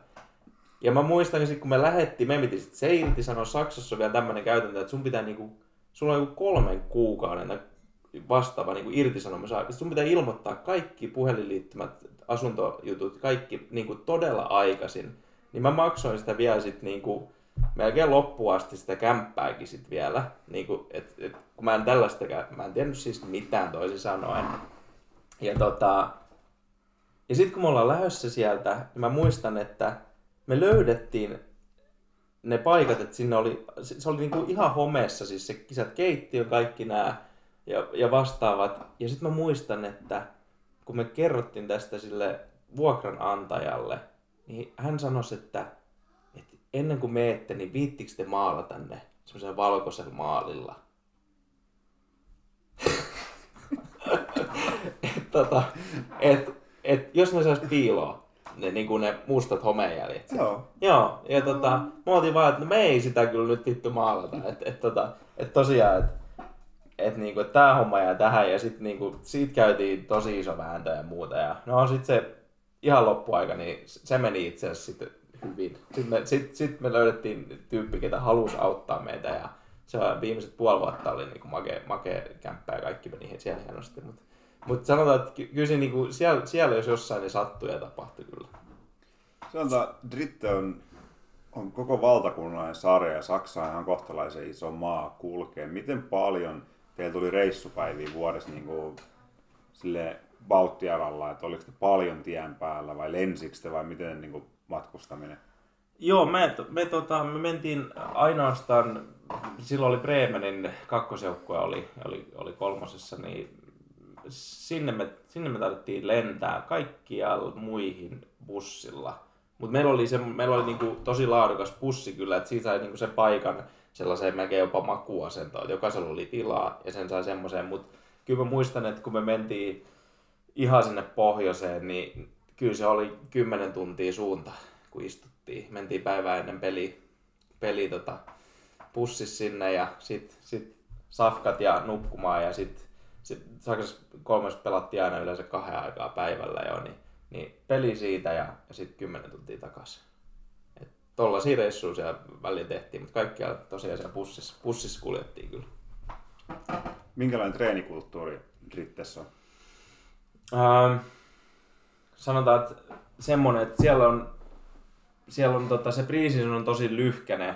Ja mä muistan, että kun me lähettiin, me piti sitten se irti sanoa, Saksassa on vielä tämmöinen käytäntö, että sun pitää niinku, sulla on joku kolmen kuukauden vastaava niinku irtisanomisaika. Sun pitää ilmoittaa kaikki puhelinliittymät, asuntojutut, kaikki niinku todella aikaisin. Niin mä maksoin sitä vielä sitten niinku, melkein loppuun asti sitä kämppääkin sit vielä. Niinku, et, et, kun mä en tällaista, mä en tiennyt siis mitään toisin sanoen. Ja tota, ja sitten kun me ollaan lähdössä sieltä, niin mä muistan, että me löydettiin ne paikat, että sinne oli, se oli niinku ihan homeessa, siis se kisat keittiö, kaikki nämä ja, ja vastaavat. Ja sitten mä muistan, että kun me kerrottiin tästä sille vuokranantajalle, niin hän sanoi, että ennen kuin meette, niin viittikö te maalata ne semmoisella valkoisella maalilla? et, tota, et, et, jos ne saisi piiloa, ne, niin kuin ne mustat homejäljet. Joo. Joo, ja tota, mä oltiin vaan, että no me ei sitä kyllä nyt vittu maalata. Että et, tota, et tosiaan, että et, niinku, et tää homma jää tähän ja sitten niinku, siitä käytiin tosi iso vääntö ja muuta. Ja no sit se ihan loppuaika, niin se meni itse asiassa sitten hyvin. Sitten me, sit, sit me löydettiin tyyppi, ketä halusi auttaa meitä ja se viimeiset puoli vuotta oli niinku make, make kämppä ja kaikki meni siellä hienosti. Mutta mutta sanotaan, että kyllä se niinku, siellä, siellä jos jossain niin sattui ja tapahtui kyllä. Sanotaan, Dritte on, on koko valtakunnallinen sarja ja Saksa on ihan kohtalaisen iso maa kulkee. Miten paljon teillä tuli reissupäiviä vuodessa niin kuin, sille Baltialalla, että oliko te paljon tien päällä vai lensikö te vai miten niin kuin, matkustaminen? Joo, me, me, tota, me mentiin ainoastaan, silloin oli Bremenin kakkosjoukkue oli, oli, oli kolmosessa, niin sinne me, sinne me tarvittiin lentää kaikkialla muihin bussilla. Mutta meillä oli, se, meillä oli niinku tosi laadukas bussi kyllä, että siitä sai niinku sen paikan sellaiseen melkein jopa makuasentoon. Jokaisella oli tilaa ja sen sai semmoiseen. Mutta kyllä mä muistan, että kun me mentiin ihan sinne pohjoiseen, niin kyllä se oli 10 tuntia suunta, kun istuttiin. Mentiin päivää ennen peli, peli tota, bussissa sinne ja sitten sit safkat ja nukkumaan ja sitten Saksassa kolmes pelattiin aina yleensä kahden aikaa päivällä jo, niin, niin peli siitä ja, ja sitten kymmenen tuntia takaisin. Tollaisia reissuja siellä välillä tehtiin, mutta kaikkia tosiaan siellä bussissa, bussissa kuljettiin kyllä. Minkälainen treenikulttuuri Rittessä on? Ähm, sanotaan, että semmoinen, että siellä on, siellä on tota, se preseason on tosi lyhkäne,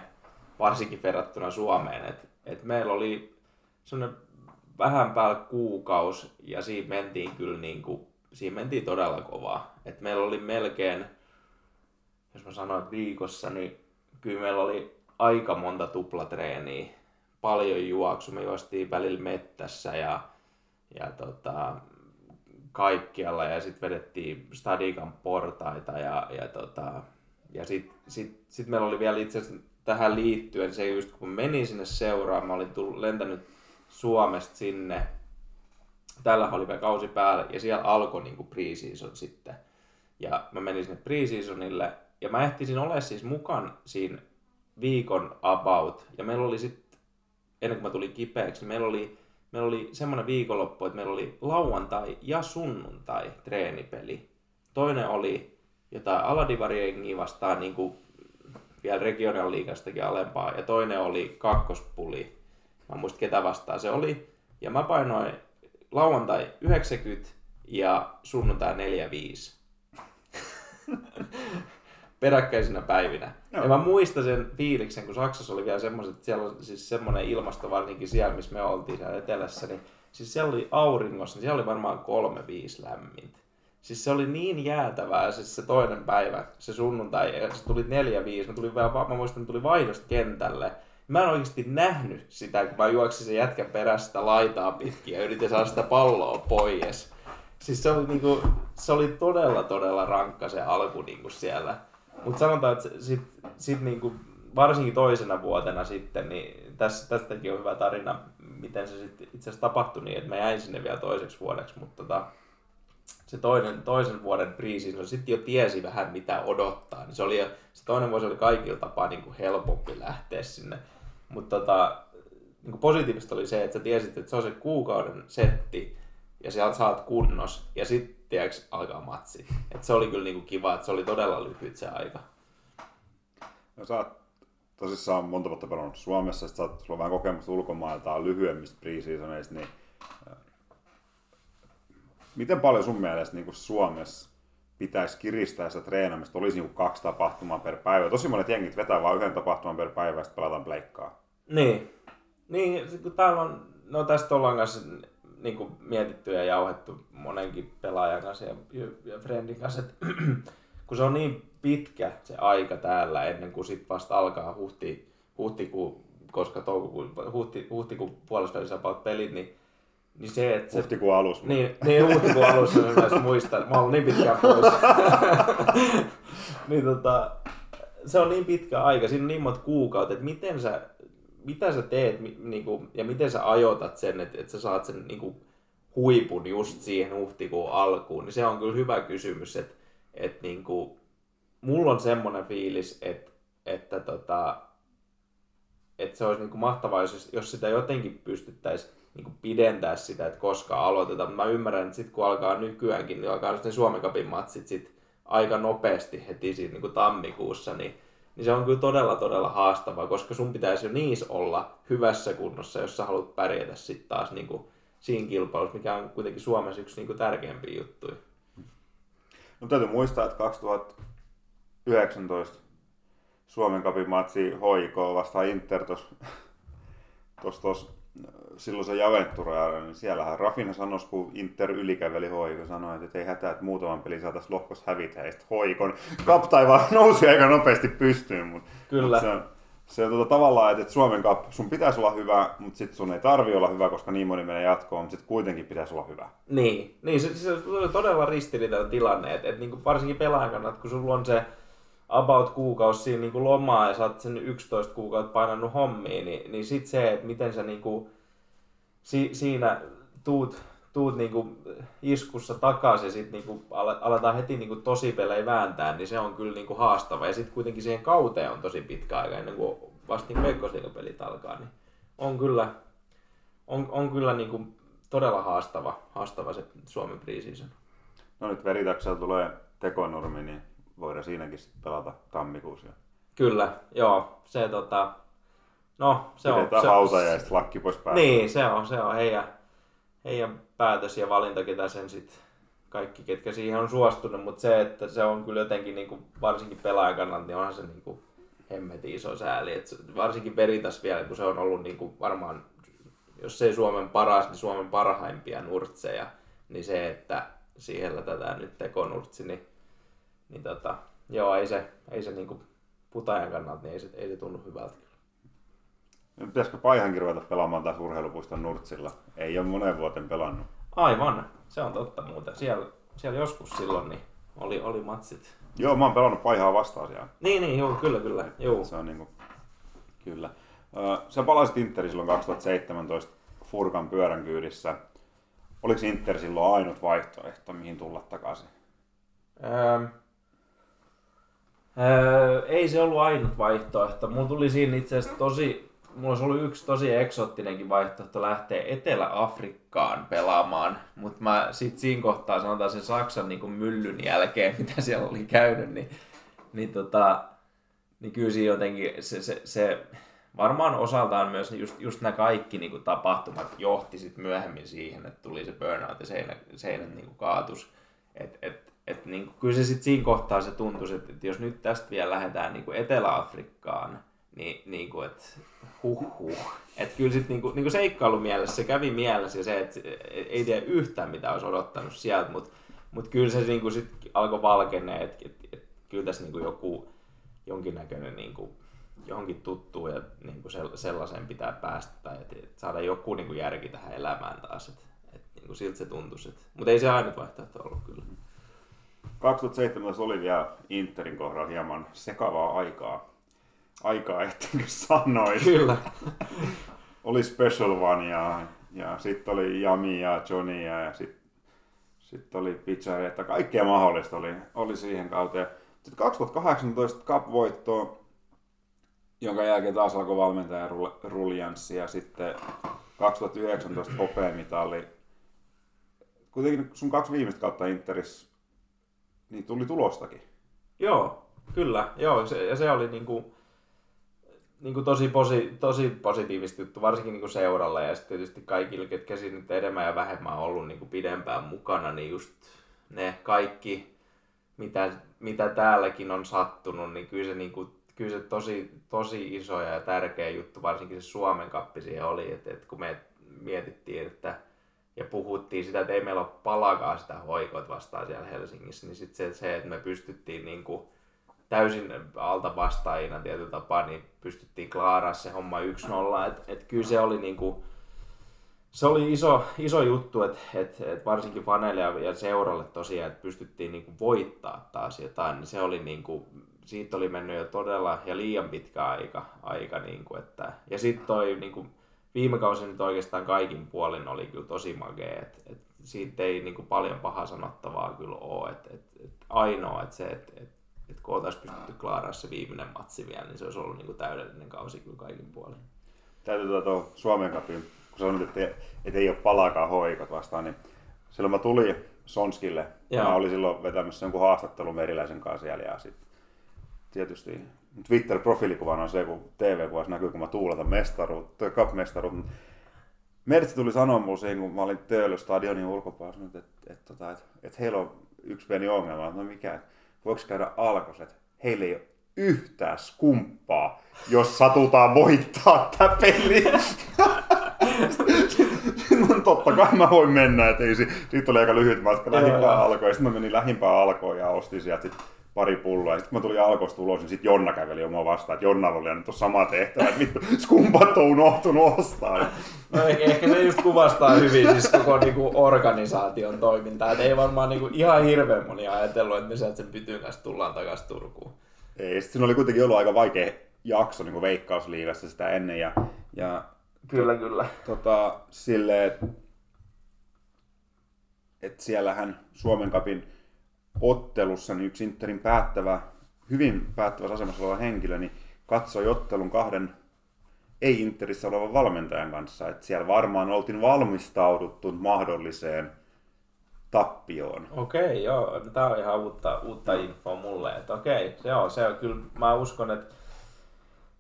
varsinkin verrattuna Suomeen. Et, et meillä oli semmoinen vähän päällä kuukaus ja siinä mentiin kyllä niin kuin, siinä mentiin todella kovaa. Et meillä oli melkein, jos mä sanoin viikossa, niin kyllä meillä oli aika monta tuplatreeniä, paljon juoksu, me juostiin välillä mettässä ja, ja tota, kaikkialla ja sitten vedettiin stadikan portaita ja, ja, tota, ja sitten sit, sit meillä oli vielä itse tähän liittyen se just kun menin sinne seuraan, mä olin tullut, lentänyt Suomesta sinne. Tällä oli vielä kausi päällä ja siellä alkoi niin kuin pre-season sitten. Ja mä menin sinne pre-seasonille ja mä ehtisin olla siis mukaan siinä viikon about. Ja meillä oli sitten, ennen kuin mä tulin kipeäksi, niin meillä oli, meillä oli semmoinen viikonloppu, että meillä oli lauantai ja sunnuntai treenipeli. Toinen oli jotain Aladivariengia vastaan niin kuin vielä regional liikastakin alempaa. Ja toinen oli kakkospuli Mä muistin ketä vastaan se oli. Ja mä painoin lauantai 90 ja sunnuntai 45. <laughs> Peräkkäisinä päivinä. Joo. Ja mä muistan sen fiiliksen, kun Saksassa oli vielä semmoiset, siellä on siis semmoinen ilmasto, varsinkin siellä, missä me oltiin siellä etelässä, niin siis siellä oli auringossa, niin siellä oli varmaan kolme viisi lämmintä. Siis se oli niin jäätävää, siis se toinen päivä, se sunnuntai, ja se tuli neljä viisi, mä, tulin vielä, mä muistan, että tuli vaihdosta kentälle. Mä en oikeasti nähnyt sitä, kun mä juoksin sen jätkän perästä laitaa pitkin ja yritin saada sitä palloa pois. Siis se oli, niinku, se oli todella, todella rankka se alku niinku siellä. Mutta sanotaan, että sit, sit niinku, varsinkin toisena vuotena sitten, niin tässä, tästäkin on hyvä tarina, miten se sitten itse asiassa tapahtui niin, että mä jäin sinne vielä toiseksi vuodeksi, mutta tota, se toinen, toisen vuoden preseason, sitten jo tiesi vähän mitä odottaa. Niin se, oli, se toinen vuosi oli kaikilla tapaa niin kuin helpompi lähteä sinne. Mutta tota, niin kuin positiivista oli se, että sä tiesit, että se on se kuukauden setti ja sieltä saat kunnos ja sitten alkaa matsi. Et se oli kyllä niin kuin kiva, että se oli todella lyhyt se aika. No sä oot tosissaan monta vuotta pelannut Suomessa, että sä oot, sulla on vähän kokemusta ulkomailta lyhyemmistä preseasoneista, niin Miten paljon sun mielestä niin kuin Suomessa pitäisi kiristää sitä treenaamista, olisi niin kuin kaksi tapahtumaa per päivä? Tosi monet jengit vetää vain yhden tapahtuman per päivä ja sitten pelataan pleikkaa. Niin. Niin, kun täällä on, no tästä ollaan kanssa niin kuin mietitty ja jauhettu monenkin pelaajan kanssa ja, ja friendin kanssa, että <clears throat> kun se on niin pitkä se aika täällä ennen kuin sitten vasta alkaa huhti, huhtikuu, koska toukokuun, huhti, huhtikuun puolesta välissä pelit, niin niin se, että se... Huhtikuun alussa. Niin, niin huhtikuun alussa mä myös muistan. Mä olen niin pitkään pois. <laughs> niin tota, se on niin pitkä aika, siinä on niin monta kuukautta, että miten sä, mitä sä teet niinku, ja miten sä ajoitat sen, että, että sä saat sen niinku, huipun just siihen huhtikuun alkuun, niin se on kyllä hyvä kysymys, että, että niinku, mulla on semmoinen fiilis, että, että, tota, että se olisi niinku mahtavaa, jos, sitä jotenkin pystyttäisiin niin kuin pidentää sitä, että koska aloitetaan. Mä ymmärrän, että sitten kun alkaa nykyäänkin, niin alkaa ne Suomen Cupin matsit sit aika nopeasti heti siinä niin kuin tammikuussa, niin, niin se on kyllä todella todella haastavaa, koska sun pitäisi jo niissä olla hyvässä kunnossa, jos sä haluat pärjätä sitten taas niin kuin siinä kilpailussa, mikä on kuitenkin Suomessa yksi niin kuin tärkeimpiä juttuja. No täytyy muistaa, että 2019 Suomen Cupin matsi HIK vastaan Inter tuossa silloin se Javentura, niin siellähän Rafina sanoi, kun Inter ylikäveli Hoiko, sanoi, että ei hätää, että muutaman pelin saataisiin lohkos hävitä, ja sitten Hoikon kaptai vaan nousi aika nopeasti pystyyn, mutta Kyllä. Mut se on, se on tuota, tavallaan, että, Suomen Cup, sun pitäisi olla hyvä, mutta sitten sun ei tarvi olla hyvä, koska niin moni menee jatkoon, mutta sitten kuitenkin pitäisi olla hyvä. Niin, niin se, se on todella ristiriitainen tilanne, että, että niin varsinkin pelaajan kannalta, kun sulla on se about kuukausi siinä niin lomaa ja sä oot sen 11 kuukautta painanut hommiin, niin, niin sitten se, että miten sä niin kuin, si, siinä tuut, tuut niinku iskussa takaisin ja sitten niinku aletaan heti niinku tosipelejä vääntää, niin se on kyllä niinku haastava. Ja sitten kuitenkin siihen kauteen on tosi pitkä aika ennen kuin vasta niinku pelit alkaa, niin on kyllä, on, on kyllä niinku todella haastava, haastava se Suomen preseason. No nyt veritaksella tulee tekonurmi, niin voidaan siinäkin sitten pelata tammikuussa. Kyllä, joo. Se tota, No, se on. Se, hauta ja sitten lakki pois päältä. Niin, se on, se on heidän, heidän päätös ja valinta, ketä sen sitten kaikki, ketkä siihen on suostunut, mutta se, että se on kyllä jotenkin niin kuin, varsinkin pelaajan kannalta, niin onhan se niin kuin, hemmetin iso sääli. Et varsinkin Veritas vielä, kun se on ollut niin kuin, varmaan, jos ei Suomen paras, niin Suomen parhaimpia nurtseja, niin se, että siihen tätä nyt tekonurtsi, niin, niin tota, joo, ei se, ei se niin kuin, putajan kannalta, niin ei se, ei se tunnu hyvältä. Pitäisikö Paihankin ruveta pelaamaan taas urheilupuiston Nurtsilla? Ei ole monen vuoten pelannut. Aivan, se on totta muuten. Siellä, siellä joskus silloin niin oli, oli matsit. Joo, mä oon pelannut Paihaa vastaan siellä. Niin, niin, joo, kyllä, kyllä. Joo. Se on niinku, kyllä. Sä palasit Interi silloin 2017 Furkan pyörän kyydissä. Oliko Inter silloin ainut vaihtoehto, mihin tulla takaisin? Öö, öö, ei se ollut ainut vaihtoehto. Mulla tuli siinä itse asiassa tosi mulla olisi ollut yksi tosi eksottinenkin vaihtoehto lähteä Etelä-Afrikkaan pelaamaan, mutta mä sit siinä kohtaa sanotaan sen Saksan niin myllyn jälkeen, <laughs> mitä siellä oli käynyt, niin, niin, tota, niin kyllä siinä jotenkin se, se, se varmaan osaltaan myös just, just nämä kaikki niin tapahtumat johti sit myöhemmin siihen, että tuli se burnout ja seinä, seinät niin kuin, kaatus. Et, et, et, niin kuin, kyllä se sitten siinä kohtaa se tuntui, että, että jos nyt tästä vielä lähdetään niin kuin Etelä-Afrikkaan, niin, niin kuin, että huh huh. Että kyllä sitten niinku, niinku seikkailumielessä se kävi mielessä ja se, että ei tiedä yhtään mitä olisi odottanut sieltä, mutta Mutta kyllä se niinku sit alkoi valkenee, että et, et, kyllä tässä niinku joku jonkinnäköinen niinku, johonkin tuttuun ja niinku sellaiseen pitää päästä tai et, et saada joku niinku järki tähän elämään taas. Et, et, niinku siltä se tuntuisi. Mutta ei se ainut vaihtoehto ollut kyllä. 2017 oli vielä Interin kohdalla hieman sekavaa aikaa. Aikaa ehtiinkö sanoa. Kyllä. <laughs> oli Special One ja, ja sitten oli Jami ja Johnny ja sitten sit oli Pizzari, että kaikkea mahdollista oli, oli siihen kauteen. Sitten 2018 Cup-voitto, jonka jälkeen taas alkoi valmentajan ruljanssi ja sitten 2019 hopeamitali. Kuitenkin sun kaksi viimeistä kautta Interissä niin tuli tulostakin. Joo, kyllä. Joo, se, ja se oli niinku, niinku tosi, posi, tosi positiivista juttu, varsinkin niinku seuralle ja sitten tietysti kaikille, ketkä siinä nyt enemmän ja vähemmän on ollut niinku pidempään mukana, niin just ne kaikki, mitä, mitä täälläkin on sattunut, niin kyllä se, niinku, kyllä se tosi, tosi iso ja tärkeä juttu, varsinkin se Suomen kappi siihen oli, että, että kun me mietittiin, että ja puhuttiin sitä, että ei meillä ole palakaan sitä hoikoa vastaan siellä Helsingissä, niin sitten se, se, että me pystyttiin niin kuin täysin alta vastaajina tietyllä tapaa, niin pystyttiin klaaraa se homma 1-0. Että et kyllä se oli niin kuin, se oli iso, iso juttu, että et, et varsinkin faneille ja seuralle tosiaan, että pystyttiin niinku voittaa taas jotain, niin se oli niinku, siitä oli mennyt jo todella ja liian pitkä aika, aika niinku, että, ja sitten toi niinku, viime kausi nyt oikeastaan kaikin puolin oli kyllä tosi magea, että et siitä ei niin kuin paljon pahaa sanottavaa kyllä ole, että et, et ainoa, että se, että et, et kun oltaisiin pystytty klaaraa se viimeinen matsi vielä, niin se olisi ollut niin kuin täydellinen kausi kyllä kaikin puolin. Täytyy tuota Suomen kapin, kun sanoit, että, että ei ole palaakaan hoikot vastaan, niin silloin mä tulin Sonskille, Joo. mä olin silloin vetämässä jonkun haastattelun Meriläisen kanssa ja sitten tietysti Twitter-profiilikuvana on se, kun TV-kuvassa näkyy, kun mä tuuletan mestaruutta, cup-mestaruutta. Mertsi tuli sanoa mulle siihen, kun mä olin Töölö stadionin ulkopuolella, että, että, että, että, että, että heillä on yksi pieni ongelma. No mikä, voiko käydä alkos, että heillä ei ole yhtään skumppaa, jos satutaan voittaa tämä peli. no totta kai mä voin mennä, että ei, siitä oli aika lyhyt matka lähimpään alkoon. Sitten mä menin lähimpään alkoon ja ostin sieltä sit pari pulloa. Ja sitten kun mä tulin alkoista ulos, niin sitten Jonna käveli omaa vastaan, että Jonnalla oli nyt sama tehtävä, että vittu, <laughs> skumpat on unohtunut ostaa. No ehkä, ehkä se just kuvastaa hyvin siis koko niinku, organisaation toimintaa. Et ei varmaan niinku, ihan hirveän moni ajatellut, että me sieltä sen pytyn kanssa tullaan takaisin Turkuun. Ei, sitten siinä oli kuitenkin ollut aika vaikea jakso niin veikkausliigassa sitä ennen. Ja, ja kyllä, kyllä. Tota, silleen, että et siellähän Suomen kapin ottelussa niin yksi Interin päättävä, hyvin päättävässä asemassa oleva henkilö, niin katsoi ottelun kahden ei-Interissä olevan valmentajan kanssa. Että siellä varmaan oltiin valmistauduttu mahdolliseen tappioon. Okei, joo. Tämä on ihan uutta, uutta infoa mulle. Että okei, se on, se on kyllä, mä uskon, että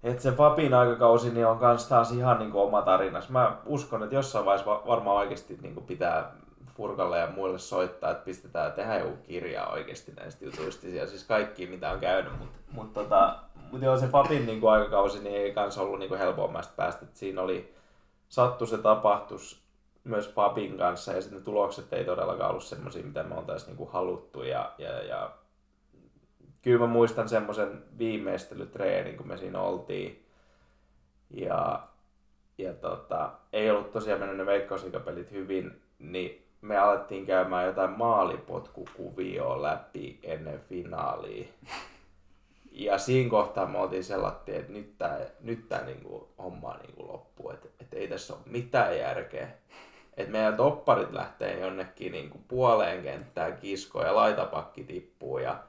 että se Fabin aikakausi niin on kans taas ihan niin kuin oma tarina. Mä uskon, että jossain vaiheessa varmaan oikeasti niin kuin pitää Furkalle ja muille soittaa, että pistetään tehdä joku kirja oikeasti näistä jutuista. Ja siis kaikki, mitä on käynyt. Mutta mut tota, mut joo, se Fabin niin kuin aikakausi niin ei kans ollut niin kuin helpommasta päästä. Et siinä oli, sattu se tapahtus myös Fabin kanssa ja sitten tulokset ei todellakaan ollut semmoisia, mitä me oltaisiin niin haluttu. Ja, ja, ja kyllä mä muistan semmoisen viimeistelytreenin, kun me siinä oltiin. Ja, ja tota, ei ollut tosiaan mennyt ne veikkausikapelit hyvin, niin me alettiin käymään jotain maalipotkukuvioa läpi ennen finaalia. Ja siinä kohtaa me oltiin sellattiin, että nyt tämä nyt tää niinku homma niinku loppuu, että et ei tässä ole mitään järkeä. Että meidän topparit lähtee jonnekin niinku puoleen kenttään kiskoon ja laitapakki tippuu ja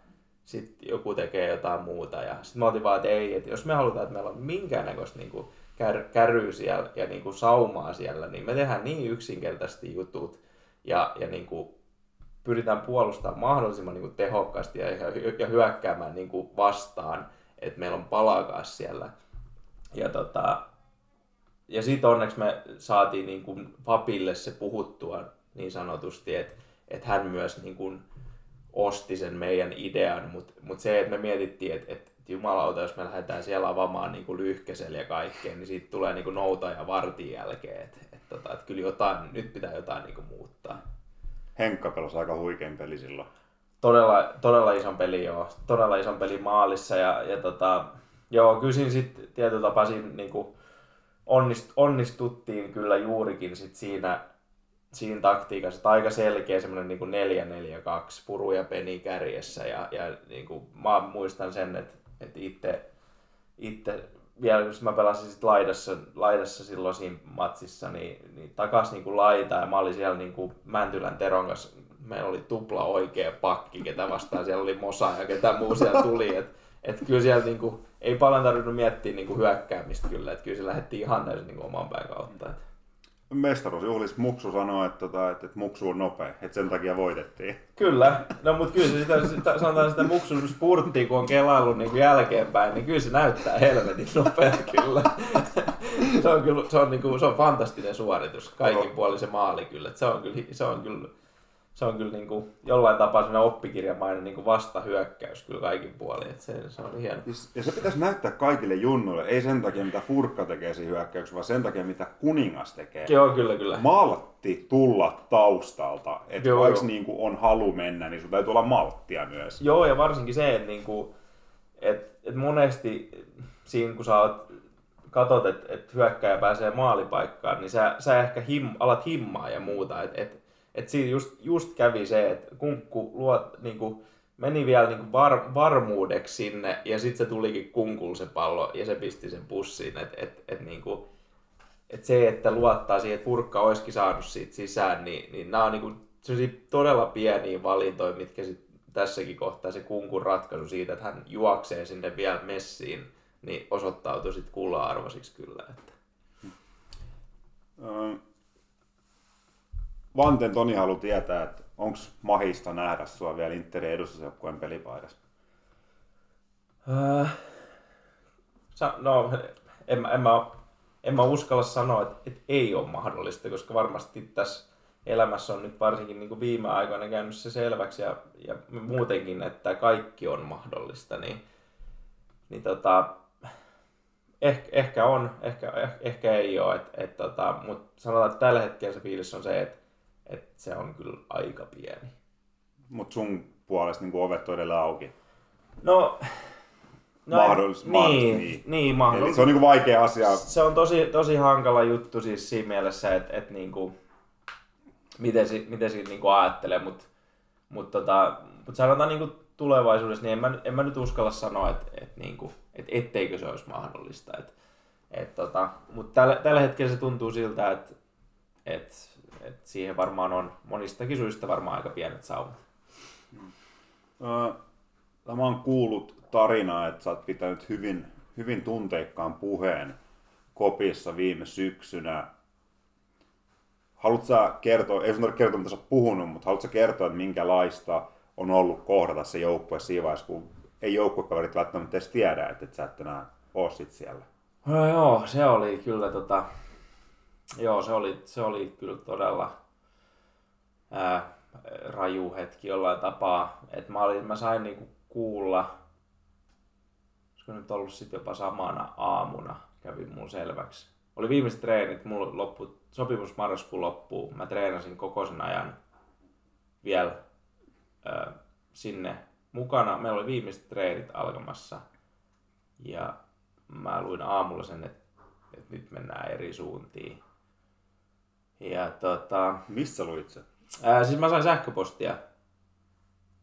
sitten joku tekee jotain muuta. Ja sitten me oltiin vaan, että ei, että jos me halutaan, että meillä on minkäännäköistä niinku kär, käryä siellä ja niinku saumaa siellä, niin me tehdään niin yksinkertaisesti jutut, ja, ja niin kuin pyritään puolustamaan mahdollisimman niin kuin tehokkaasti ja, ja hyökkäämään niin kuin vastaan, että meillä on palakas siellä. Ja, tota, ja sitten onneksi me saatiin niin kuin Fabille se puhuttua niin sanotusti, että, että hän myös niin kuin osti sen meidän idean, mutta mut se, että me mietittiin, että, että jumalauta, jos me lähdetään siellä avaamaan niin kuin lyhkäsellä ja kaikkea, niin siitä tulee niin kuin nouta ja vartin jälkeen. Että, tota, että kyllä jotain, nyt pitää jotain niin kuin muuttaa. Henkka pelasi aika huikein peli silloin. Todella, todella ison peli, joo. Todella ison peli maalissa. Ja, ja tota, joo, kysin sitten tietyllä tapaa siinä niin kuin onnist, onnistuttiin kyllä juurikin sit siinä, siinä taktiikassa, että aika selkeä semmoinen niin 4-4-2 Puru ja Peni kärjessä ja, ja niin kuin, mä muistan sen, että, että itse, itse vielä kun mä pelasin sit laidassa, laidassa silloin siinä matsissa, niin, niin takas niin kuin laita ja mä olin siellä niin kuin Mäntylän Teron kanssa, meillä oli tupla oikea pakki, ketä vastaan siellä oli Mosa ja ketä muu siellä tuli, että et kyllä siellä niin kuin, ei paljon tarvinnut miettiä niin kuin hyökkäämistä kyllä, että kyllä se lähdettiin ihan täysin niin kuin oman pään kautta. Että. Mestaruusjuhlissa Muksu sanoi, että, tota, että, että Muksu on nopea, että sen takia voitettiin. Kyllä, no mutta kyllä se sitä, sitä sanotaan sitä Muksun spurttia, kun on kelaillut niin kuin jälkeenpäin, niin kyllä se näyttää helvetin nopealta kyllä. se on kyllä, se on, niin kuin, se on fantastinen suoritus, kaikin puolin se maali kyllä. Että se on kyllä, se on kyllä se on kyllä niin kuin jollain tapaa sellainen oppikirjamainen niin kuin vastahyökkäys kyllä kaikin puolin. Että se, se on hieno. Ja se pitäisi näyttää kaikille junnuille, ei sen takia mitä Furkka tekee siinä hyökkäyksessä, vaan sen takia mitä kuningas tekee. Joo, kyllä, kyllä. Maltti tulla taustalta. Että joo, vaikka Niin kuin on halu mennä, niin sun täytyy olla malttia myös. Joo, ja varsinkin se, että, niin kuin, että, että monesti siinä kun sä oot katot, että, että hyökkäjä pääsee maalipaikkaan, niin sä, sä ehkä him, alat himmaa ja muuta. Että, että että siinä just, just kävi se, että kunkku luo, niin kuin, meni vielä niin kuin var, varmuudeksi sinne ja sitten se tulikin kunkul se pallo ja se pisti sen pussiin. Että et, et, niin et se, että luottaa siihen, että purkka olisikin saanut siitä sisään, niin, niin nämä on niin kuin, todella pieniä valintoja, mitkä sit tässäkin kohtaa se kunkun ratkaisu siitä, että hän juoksee sinne vielä messiin, niin osoittautui sitten kulla-arvoisiksi kyllä. Että. Vanten Toni haluaa tietää, että onko mahista nähdä sua vielä Interin edustusjoukkueen pelipaidassa? Äh, no, en, en, mä, en mä uskalla sanoa, että, että ei ole mahdollista, koska varmasti tässä elämässä on nyt varsinkin niin kuin viime aikoina käynyt se selväksi ja, ja muutenkin, että kaikki on mahdollista, niin, niin tota, ehkä, ehkä on, ehkä, ehkä, ehkä ei ole, et, et, tota, mutta sanotaan, että tällä hetkellä se fiilis on se, että et se on kyllä aika pieni. Mutta sun puolesta niin ovet on edelleen auki? No, no mahdollis, niin, mahdollis, niin, niin mahdollis. Eli se on niin vaikea asia. Se on tosi, tosi hankala juttu siis siinä mielessä, että et niinku, miten, si, miten siitä niinku ajattelee, mutta mut tota, mut sanotaan niinku tulevaisuudessa, niin en mä, en mä nyt uskalla sanoa, että et niinku, et etteikö se olisi mahdollista. Et, et tota, mutta tällä, tällä hetkellä se tuntuu siltä, että et et siihen varmaan on monistakin syistä varmaan aika pienet saumat. Tämä on kuullut tarinaa, että sä oot pitänyt hyvin, hyvin tunteikkaan puheen kopissa viime syksynä. Haluatko sä kertoa, ei sun tarvitse kertoa mitä sä oot puhunut, mutta haluatko sä kertoa, että minkälaista on ollut kohdata se joukkue siinä vaiheessa, kun ei joukkuekaverit välttämättä edes tiedä, että et sä et enää oo sit siellä? No joo, se oli kyllä tota, Joo, se oli, se oli kyllä todella ää, raju hetki jollain tapaa. Et mä, olin, mä sain niinku kuulla, olisiko nyt ollut sitten jopa samana aamuna, kävi mun selväksi. Oli viimeiset treenit, mulla loppu, sopimus marraskuun loppuu. Mä treenasin koko sen ajan vielä ää, sinne mukana. Meillä oli viimeiset treenit alkamassa. Ja mä luin aamulla sen, että, että nyt mennään eri suuntiin. Ja tota... Missä luit se? Ää, siis mä sain sähköpostia.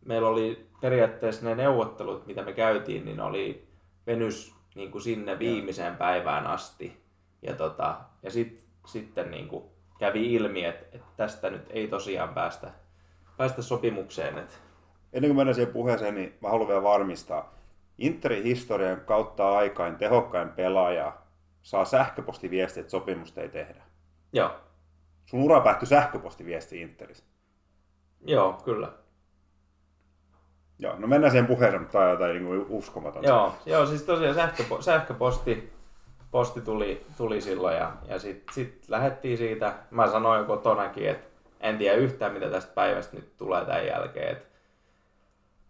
Meillä oli periaatteessa ne neuvottelut, mitä me käytiin, niin oli venys niin kuin sinne viimeiseen päivään asti. Ja, tota, ja sit, sitten niin kuin kävi ilmi, että, että tästä nyt ei tosiaan päästä, päästä sopimukseen. Että... Ennen kuin mennään siihen puheeseen, niin mä haluan vielä varmistaa. Interin historian kautta aikain tehokkain pelaaja saa sähköpostiviestiä, että sopimusta ei tehdä. Joo. Sun ura päättyi sähköpostiviesti Interissä. Joo, kyllä. Joo, no mennään siihen puheeseen, mutta tämä on jotain niin uskomatonta. Joo, joo, siis tosiaan sähköpo- sähköposti posti tuli, tuli silloin ja, ja sitten sit lähdettiin siitä. Mä sanoin jo kotonakin, että en tiedä yhtään mitä tästä päivästä nyt tulee tämän jälkeen. Et,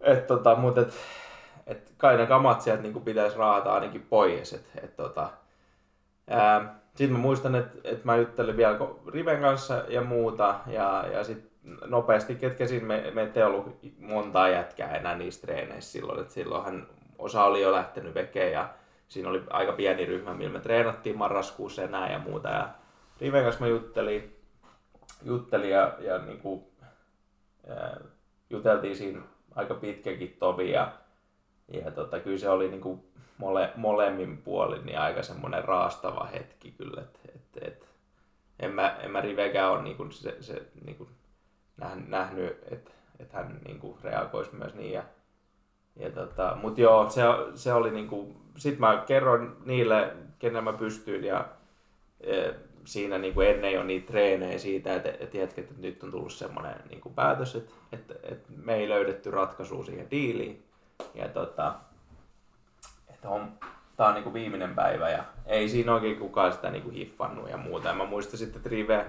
et, tota, mutta et, et kai ne kamat sieltä niin pitäisi raata ainakin pois. Et, et, tota, ää, sitten mä muistan, että, että mä juttelin vielä Riven kanssa ja muuta, ja, ja sitten nopeasti, ketkä siinä me, meitä ei ollut montaa jätkää enää niissä treeneissä silloin, että silloinhan osa oli jo lähtenyt vekeen ja siinä oli aika pieni ryhmä, millä me treenattiin marraskuussa enää ja muuta. Ja Riven kanssa mä juttelin, juttelin ja, ja niin kuin, ää, juteltiin siinä aika pitkäkin tovi ja, ja tota, kyllä se oli niin kuin mole, molemmin puolin niin aika semmoinen raastava hetki kyllä, että et, et, en mä, en mä Rivekään ole niin kuin se, se niin kuin nähnyt, että et hän niin kuin reagoisi myös niin ja, ja tota, mut joo, se, se oli niinku, sit mä kerroin niille, kenen mä pystyin ja e, siinä niinku ennen jo niitä treenejä siitä, että et jätket, että nyt on tullut semmoinen niinku päätös, että et, et me ei löydetty ratkaisua siihen diiliin. Ja tota, että on, tää on niinku viimeinen päivä ja ei siinä oikein kukaan sitä niinku hiffannut ja muuta. Ja mä muistan sitten, että Rive,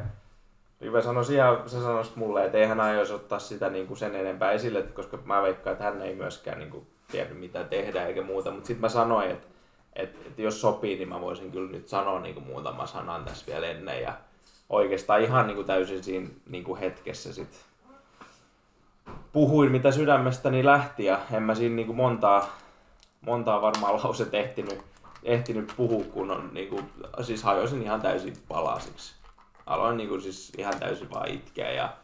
Rive sanoi siellä, se sanoi mulle, että ei hän aioisi ottaa sitä niin kuin sen enempää esille, koska mä veikkaan, että hän ei myöskään niin kuin tiedä mitä tehdä eikä muuta. Mutta sitten mä sanoin, että, että, että, jos sopii, niin mä voisin kyllä nyt sanoa niin kuin muutama sanan tässä vielä ennen. Ja oikeastaan ihan niin kuin täysin siinä niin kuin hetkessä sit puhuin, mitä sydämestäni lähti ja en mä siinä niin kuin montaa, montaa varmaan <laughs> lauset ehtinyt, ehtinyt puhua, kun on, niin kuin, siis hajosin ihan täysin palasiksi aloin niin kuin siis ihan täysin vaan itkeä ja